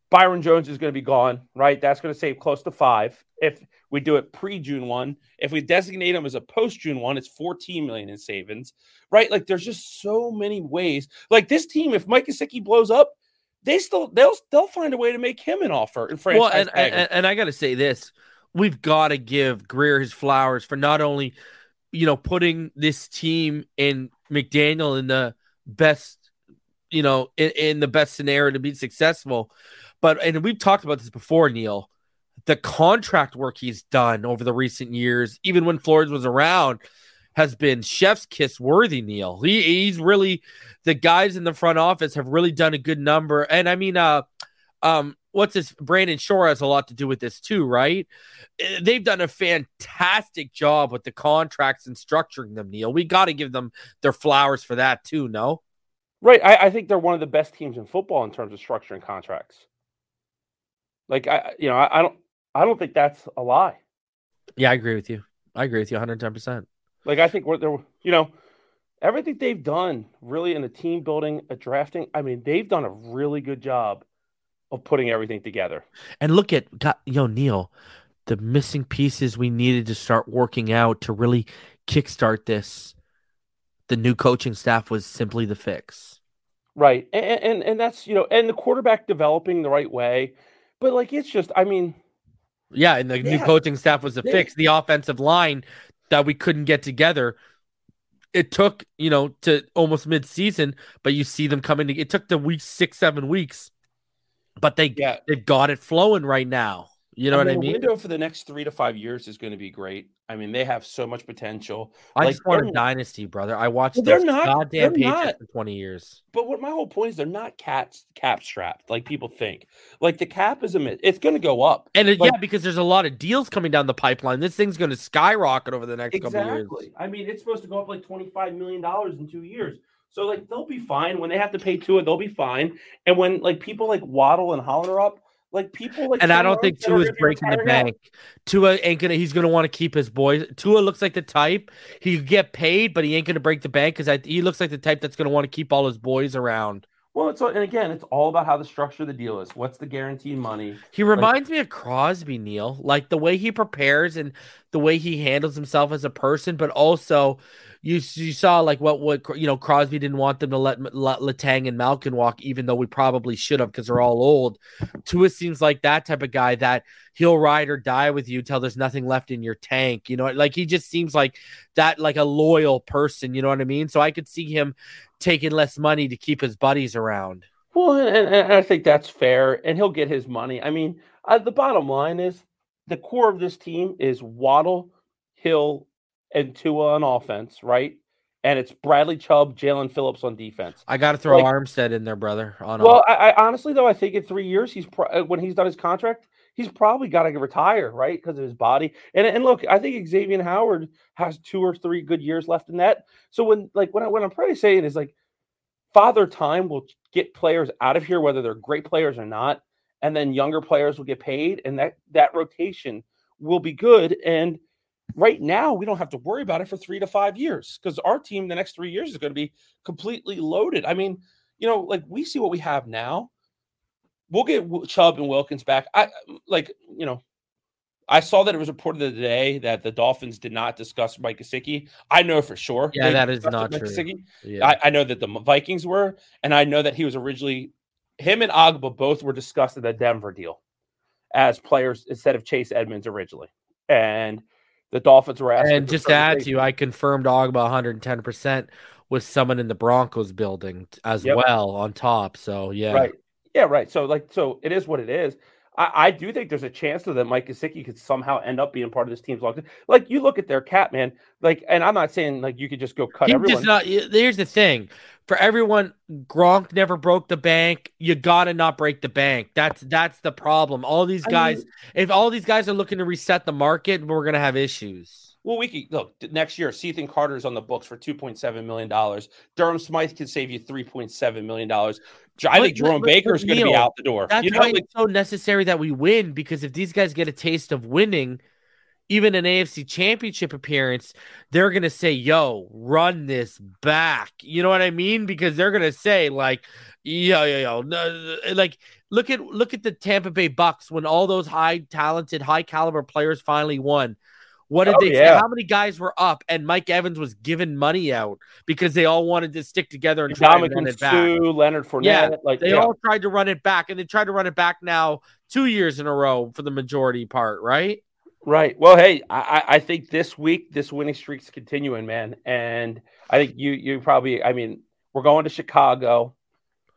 Byron Jones is going to be gone, right? That's going to save close to five if we do it pre June one. If we designate him as a post June one, it's 14 million in savings, right? Like there's just so many ways. Like this team, if Mike Gesicki blows up, they still they'll they'll find a way to make him an offer and franchise Well, and, and, and I got to say this we've got to give Grier his flowers for not only, you know, putting this team in McDaniel in the best, you know, in, in the best scenario to be successful, but, and we've talked about this before, Neil, the contract work he's done over the recent years, even when Flores was around, has been chef's kiss worthy, Neil. He, he's really, the guys in the front office have really done a good number. And I mean, uh, um, what's this? Brandon Shore has a lot to do with this too, right? They've done a fantastic job with the contracts and structuring them, Neil. We got to give them their flowers for that too, no? right. I, I think they're one of the best teams in football in terms of structuring contracts. Like I, you know, I, I don't, I don't think that's a lie. Yeah, I agree with you. I agree with you 110%. Like I think we're there, you know, everything they've done really in the team building, a drafting. I mean, they've done a really good job of putting everything together. And look at, yo, Neil, the missing pieces we needed to start working out to really kickstart this. The new coaching staff was simply the fix. Right. And, and and that's, you know, and the quarterback developing the right way. But like it's just, I mean, Yeah, and the new coaching staff was They- fix. The offensive line that we couldn't get together. It took, you know, to almost mid-season, but you see them coming. To, it took the week six, seven weeks, but they yeah. they got it flowing right now. You know what I mean? The mean? window for the next three to five years is going to be great. I mean, they have so much potential. I like, just want a dynasty, brother. I watched Well, they're not- goddamn they're not. for twenty years. But what my whole point is, they're not cats cap strapped like people think. Like the cap is a. It's going to go up. And it, Like- yeah, because there's a lot of deals coming down the pipeline. This thing's going to skyrocket over the next couple of years. Exactly. I mean, it's supposed to go up like twenty-five million dollars in two years. So like they'll be fine when they have to pay Tua. They'll be fine. And when like people like Waddle and Holler up, like people like And I don't think are Tua's breaking the bank. Tua ain't gonna. He's gonna want to keep his boys. Tua looks like the type he get paid, but he ain't gonna break the bank because he looks like the type that's gonna want to keep all his boys around. Well, it's all, and again, it's all about how the structure of the deal is. What's the guaranteed money? He reminds me of Crosby, Neil. Like the way he prepares and the way he handles himself as a person, but also you you saw like what what you know Crosby didn't want them to let, let Letang and Malkin walk, even though we probably should have because they're all old. Tua seems like that type of guy that he'll ride or die with you till there's nothing left in your tank. You know, like he just seems like that, like a loyal person. You know what I mean? So I could see him taking less money to keep his buddies around. Well, and, and- and I think that's fair, and he'll get his money. I mean, uh, the bottom line is the core of this team is Waddle, Hill, and Tua on offense, right? And it's Bradley Chubb, Jaelan Phillips on defense. I got to throw Like- Armstead in there, brother. On Well, I, I honestly though, I think in three years, he's pro- uh, when he's done his contract, he's probably got to retire, right, because of his body. And and look, I think Xavier Howard has two or three good years left in that. So when like when I, what I'm probably saying is like, father time will get players out of here, whether they're great players or not, and then younger players will get paid, and that that rotation will be good. And right now we don't have to worry about it for three to five years because our team the next three years is going to be completely loaded. I mean, you know, like we see what we have now. We'll get Chubb and Wilkins back. I like, you know, I saw that it was reported today that the Dolphins did not discuss Mike Gesicki. I know for sure. Yeah, that is not true. Yeah. I, I, know that the Vikings were, and I know that he was originally him and Ogbah both were discussed in the Denver deal as players instead of Chase Edmonds originally. And the Dolphins were asking. And just to add to you, I confirmed Ogbah 110 percent with someone in the Broncos building as yep. well on top. So yeah, right, yeah, right. So like, so it is what it is. I, I do think there's a chance that Mike Gesicki could somehow end up being part of this team's long. Like you look at their cap, man. Like, and I'm not saying like you could just go cut he everyone. Not, here's the thing: for everyone, Gronk never broke the bank. You gotta not break the bank. That's that's the problem. All these guys, I mean, if all these guys are looking to reset the market, we're gonna have issues. Well, we could look next year. Cethan Carter's on the books for two point seven million dollars. Durham Smythe can save you three point seven million dollars. I think Jerome Baker is going to be out the door. That's you know, why like, it's so necessary that we win because if these guys get a taste of winning, even an AFC championship appearance, they're going to say, yo, run this back. You know what I mean? Because they're going to say, like, yo, yo, yo, no, like, look at look at the Tampa Bay Bucks when all those high talented, high caliber players finally won. What did oh, they yeah. say? How many guys were up and Mike Evans was giving money out because they all wanted to stick together and try to run it back? Leonard Fournette, yeah, like they yeah. all tried to run it back, and they tried to run it back now two years in a row for the majority part, right? Right. Well, hey, I, I think this week this winning streak's continuing, man, and I think you you probably, I mean, we're going to Chicago.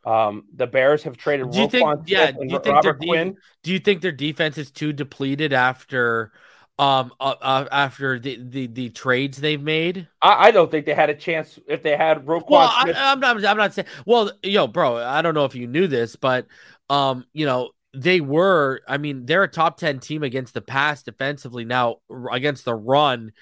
Um, the Bears have traded. Do you think? Yeah. Do you think Robert Quinn. Do you think their defense is too depleted after? Um uh, uh, after the, the the trades they've made. I, I, don't think they had a chance if they had Roquan. Well, I, am not. I'm not saying. Well, yo, bro, I don't know if you knew this, but um, you know, they were. I mean, they're a top ten team against the pass defensively. Now against the run,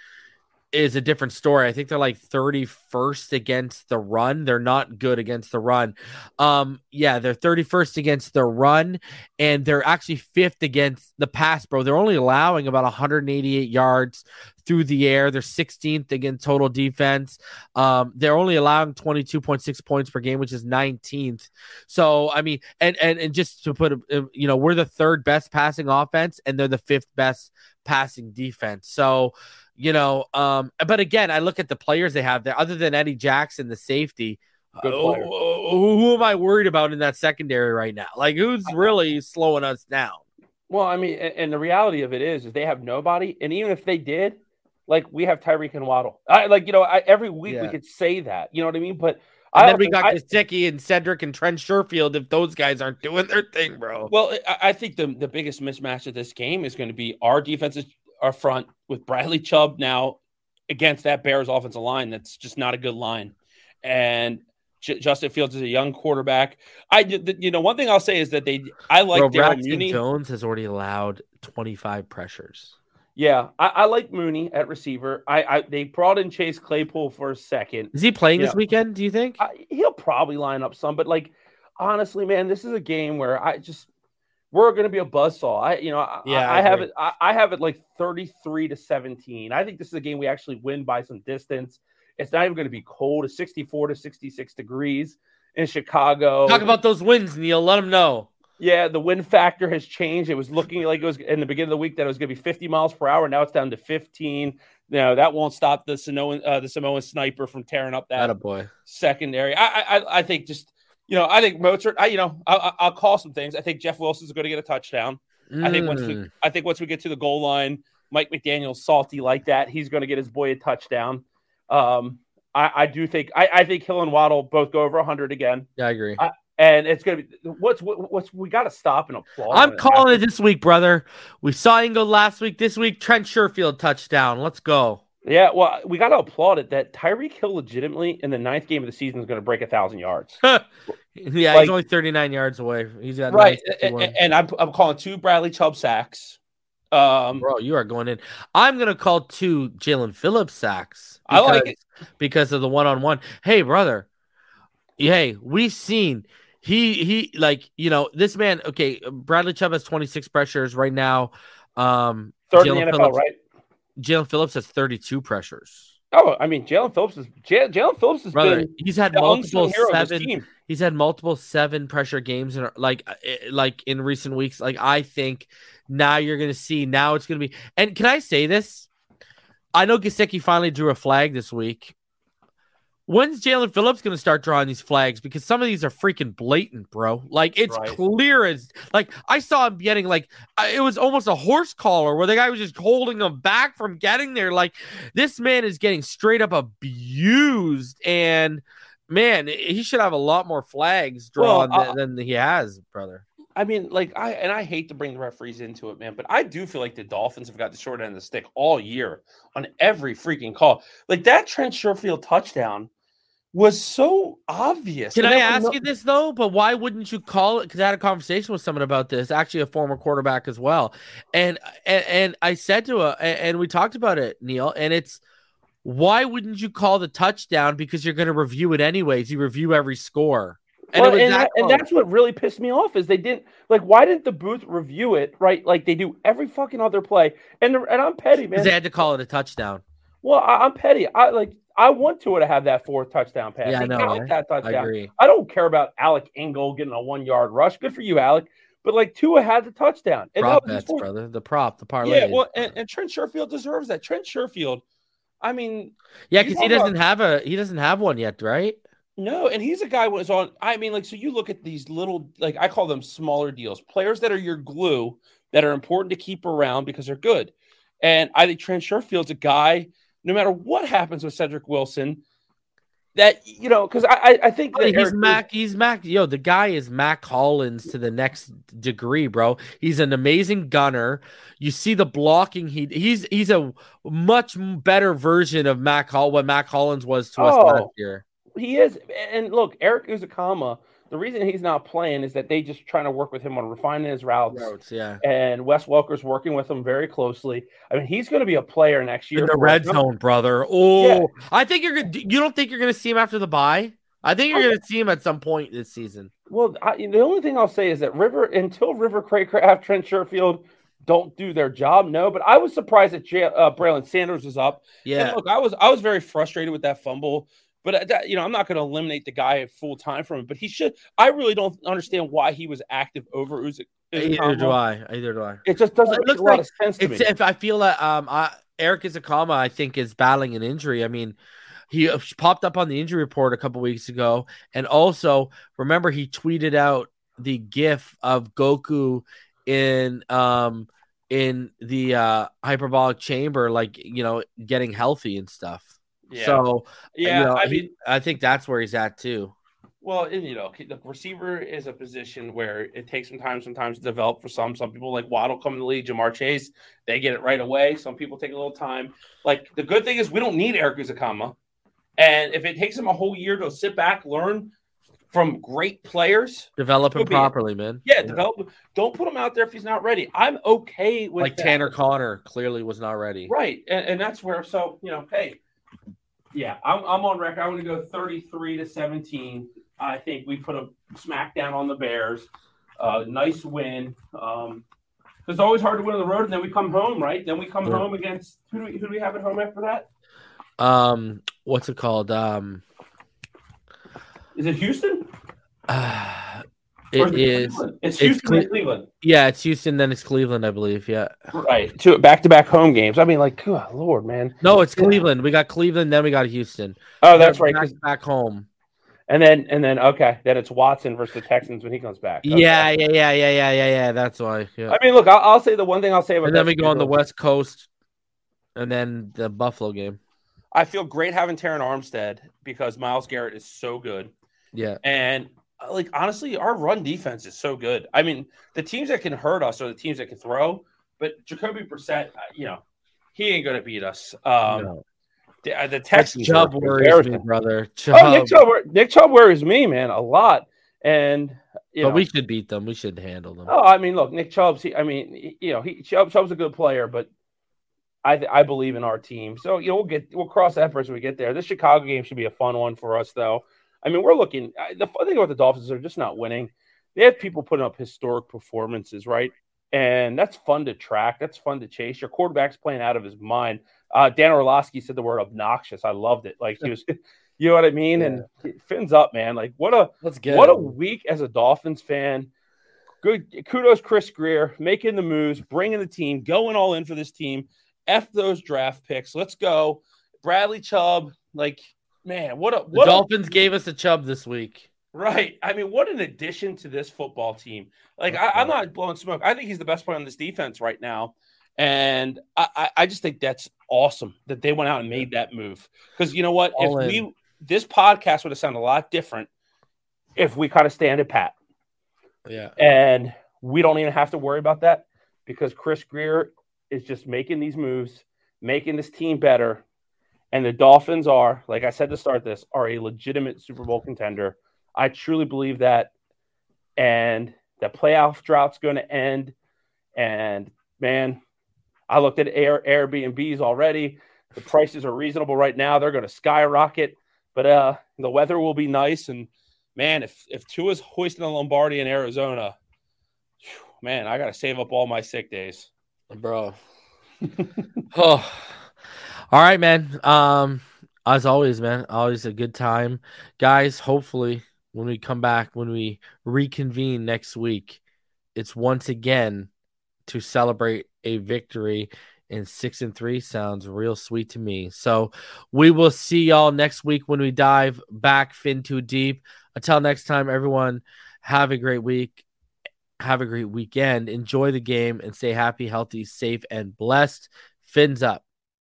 is a different story. I think they're like 31st against the run. They're not good against the run. Um, yeah, they're 31st against the run, and they're actually fifth against the pass, bro. They're only allowing about 188 yards through the air. They're 16th against total defense. Um, they're only allowing 22.6 points per game, which is 19th. So, I mean, and and and just to put, you know, we're the third best passing offense, and they're the fifth best passing defense. So you know, um, but again, I look at the players they have there, other than Eddie Jackson, the safety. Uh, who, who am I worried about in that secondary right now? Like, who's really slowing us down? Well, I mean, and the reality of it is, is they have nobody, and even if they did, like we have Tyreek and Waddle. I like, you know, I, every week yeah. we could say that, you know what I mean? But and I then we got Gesicki and Cedric and Trent Sherfield if those guys aren't doing their thing, bro. Well, I think the the biggest mismatch of this game is going to be our defense our front with Bradley Chubb now against that Bears offensive line. That's just not a good line. And J- Justin Fields is a young quarterback. I, you know, one thing I'll say is that they, I like Bro, Mooney. Jones has already allowed 25 pressures. Yeah, I, I, like Mooney at receiver. I, I, they brought in Chase Claypool for a second. Is he playing you this know, weekend? Do you think I, he'll probably line up some? But like, honestly, man, this is a game where I just we're going to be a buzzsaw. I, you know, yeah, I, I, I have it. I, I, have it like 33 to 17. I think this is a game we actually win by some distance. It's not even going to be cold. It's 64 to 66 degrees in Chicago. Talk about those winds, Neil. Let them know. Yeah, the wind factor has changed. It was looking like it was in the beginning of the week that it was going to be 50 miles per hour. Now it's down to 15. You know, that won't stop the Samoan, uh, the Samoan sniper from tearing up that boy secondary. I, I, I think just you know, I think Mozart. I, you know, I'll, I'll call some things. I think Jeff Wilson's going to get a touchdown. Mm. I think once we, mm. I think once we get to the goal line, Mike McDaniel's salty like that. He's going to get his boy a touchdown. Um, I, I do think I, I think Hill and Waddle both go over 100 again. Yeah, I agree. I, and it's gonna be what's what's we got to stop and applaud. I'm calling it this week, brother. We saw Ingold last week. This week, Trent Sherfield touchdown. Let's go. Yeah, well, we got to applaud it that Tyreek Hill legitimately in the ninth game of the season is going to break a thousand yards. yeah, like, he's only 39 yards away. He's got right, and, and, I'm I'm calling two Bradley Chubb sacks. Um, bro, you are going in. I'm gonna call two Jaelan Phillips sacks. Because, I like it because of the one on one. Hey, brother. Hey, we've seen he he like you know this man. Okay, Bradley Chubb has 26 pressures right now. Um, third Jaelan in the NFL, Phillips, right? Jaelan Phillips has 32 pressures. Oh, I mean, Jaelan Phillips is Jaelan Phillips has Brother, been he's had multiple unsung hero of this seven. He's had multiple seven pressure games in like uh, like in recent weeks. Like I think now you're gonna see. Now it's gonna be. And can I say this? I know Gesicki finally drew a flag this week. When's Jaelan Phillips going to start drawing these flags? Because some of these are freaking blatant, bro. Like it's Right. clear as like I saw him getting like it was almost a horse collar where the guy was just holding him back from getting there. Like this man is getting straight up abused, and man, he should have a lot more flags drawn Well, uh, than, than he has, brother. I mean, like I and I hate to bring the referees into it, man, but I do feel like the Dolphins have got the short end of the stick all year on every freaking call. Like that Trent Sherfield touchdown was so obvious. Can And I ask you this though? But why wouldn't you call it? Because I had a conversation with someone about this, actually a former quarterback as well, and and, and I said to her, and we talked about it, Neil, and it's why wouldn't you call the touchdown? Because you're going to review it anyways. You review every score, and Well, it was and, that and that's what really pissed me off is they didn't like why didn't the booth review it right like they do every fucking other play and and I'm petty man. they had to call it a touchdown. well, I, I'm petty. I like I want Tua to have that fourth touchdown pass. Yeah, I He know, got right? that I agree. I don't care about Alec Ingold getting a one yard rush. Good for you, Alec. But like Tua had the touchdown. And Prop that was his bets, brother. The prop, the parlay. Yeah, well, and, and Trent Sherfield deserves that. Trent Sherfield, I mean, yeah, because he doesn't have a he doesn't have one yet, right? no, and he's a guy who was on. I mean, like, so you look at these little, like I call them smaller deals, players that are your glue that are important to keep around because they're good. And I think Trent Sherfield's a guy. No matter what happens with Cedric Wilson, that you know, because I, I think that he's Eric- Mac. He's Mac. Yo, the guy is Mac Hollins to the next degree, bro. He's an amazing gunner. You see the blocking. He he's he's a much better version of Mac Hall. What Mac Hollins was to us Oh. last year. He is, and look, Erik Ezukanma. The reason he's not playing is that they just trying to work with him on refining his routes. Roads, yeah. And Wes Welker's working with him very closely. I mean, he's going to be a player next year. In the red us. zone, brother. Oh, Yeah. I think you're gonna. You don't think you're gonna see him after the bye? I think you're gonna see him at some point this season. Well, I, the only thing I'll say is that River until River Cracraft, Trent Sherfield don't do their job. No, but I was surprised that J- uh, Braylon Sanders was up. And Yeah, look, I was I was very frustrated with that fumble. But uh, that, you know, I'm not going to eliminate the guy at full time from it. But he should. I really don't understand why he was active over Uzik. either do I. Either do I. It just doesn't It make looks like sense to me. if I feel that um I, Erik Ezukanma I think is battling an injury. I mean, he uh, popped up on the injury report a couple weeks ago, and also remember he tweeted out the GIF of Goku in um in the uh hyperbolic chamber, like you know, getting healthy and stuff. Yeah, So yeah. you know, I he- mean, I think that's where he's at too. Well, and, you know, the receiver is a position where it takes some time sometimes to develop for some. Some people like Waddle come in the league, Ja'Marr Chase, they get it right away. Some people take a little time. Like the good thing is we don't need Erik Ezukanma. And if it takes him a whole year to sit back, learn from great players, Develop him properly, man. yeah, develop. Don't put him out there if he's not ready. I'm okay with like that. Tanner Conner clearly was not ready. Right, and, and that's where so you know, hey, yeah, I'm, I'm on record. I'm going to go 33 to 17. I think we put a smackdown on the Bears. Uh, nice win. Um, it's always hard to win on the road, and then we come home, right? Then we come Yeah. home against who do we who do we have at home after that? Um, what's it called? Um, Is it Houston? uh, it it is. Cleveland? It's it's Houston Cle- Cleveland. Yeah, it's Houston, then it's Cleveland, I believe. Yeah. Right. Two back to back home games. I mean, like, good lord, man. No, it's Cleveland. We got Cleveland, then we got Houston. Oh, that's They're right. Back, 'cause- back home. And then and then okay, then it's Watson versus the Texans when he comes back. Okay. Yeah, yeah, yeah, yeah, yeah, yeah, yeah. That's why. Yeah. I mean, look, I'll, I'll say the one thing I'll say about And then we go on the West Coast, and then the Buffalo game. I feel great having Terron Armstead because Myles Garrett is so good. Yeah. And like honestly, our run defense is so good. I mean, the teams that can hurt us are the teams that can throw. But Jacoby Brissett, uh, you know, he ain't gonna beat us. Um, No. the, uh, the Texans. Chubb worries me, brother. Chubb. Oh, Nick Chubb, Nick Chubb worries me, man, a lot. And you but know, we should beat them. We should handle them. Oh, I mean, look, Nick Chubb's. He, I mean, he- you know, he Chubb, Chubb's a good player, but I I believe in our team. So you know, we'll get we'll cross that bridge when we get there. This Chicago game should be a fun one for us, though. I mean, we're looking. The fun thing about the Dolphins is they're just not winning. They have people putting up historic performances, right? and that's fun to track. That's fun to chase. Your quarterback's playing out of his mind. Uh, Dan Orlovsky said the word obnoxious. I loved it. Like he was, you know what I mean? And fins up, man. Like what a Let's get what a week as a Dolphins fan. Good kudos, Chris Grier, making the moves, bringing the team, going all in for this team. F those draft picks. Let's go, Bradley Chubb. Like man, what a The what a Dolphins gave us a chub this week. Right. I mean, what an addition to this football team. Like, I, I'm not blowing smoke. I think he's the best player on this defense right now. And I, I, I just think that's awesome that they went out and made that move. Because you know what? All if in. we this podcast would have sounded a lot different if we kind of stand it pat. Yeah. And we don't even have to worry about that because Chris Grier is just making these moves, making this team better. And the Dolphins are, like I said to start this, are a legitimate Super Bowl contender. I truly believe that. And the playoff drought's going to end. And man, I looked at Air Airbnbs already. The prices are reasonable right now. They're going to skyrocket, but uh, the weather will be nice. And man, if if Tua's hoisting a Lombardi in Arizona, man, I got to save up all my sick days. bro. oh, all right, man. Um, as always, man, always a good time, guys. Hopefully, when we come back, when we reconvene next week, it's once again to celebrate a victory. And six and three sounds real sweet to me. So we will see y'all next week when we dive back fin too deep. Until next time, everyone, have a great week have a great weekend. Enjoy the game and stay happy, healthy, safe, and blessed. Fins up.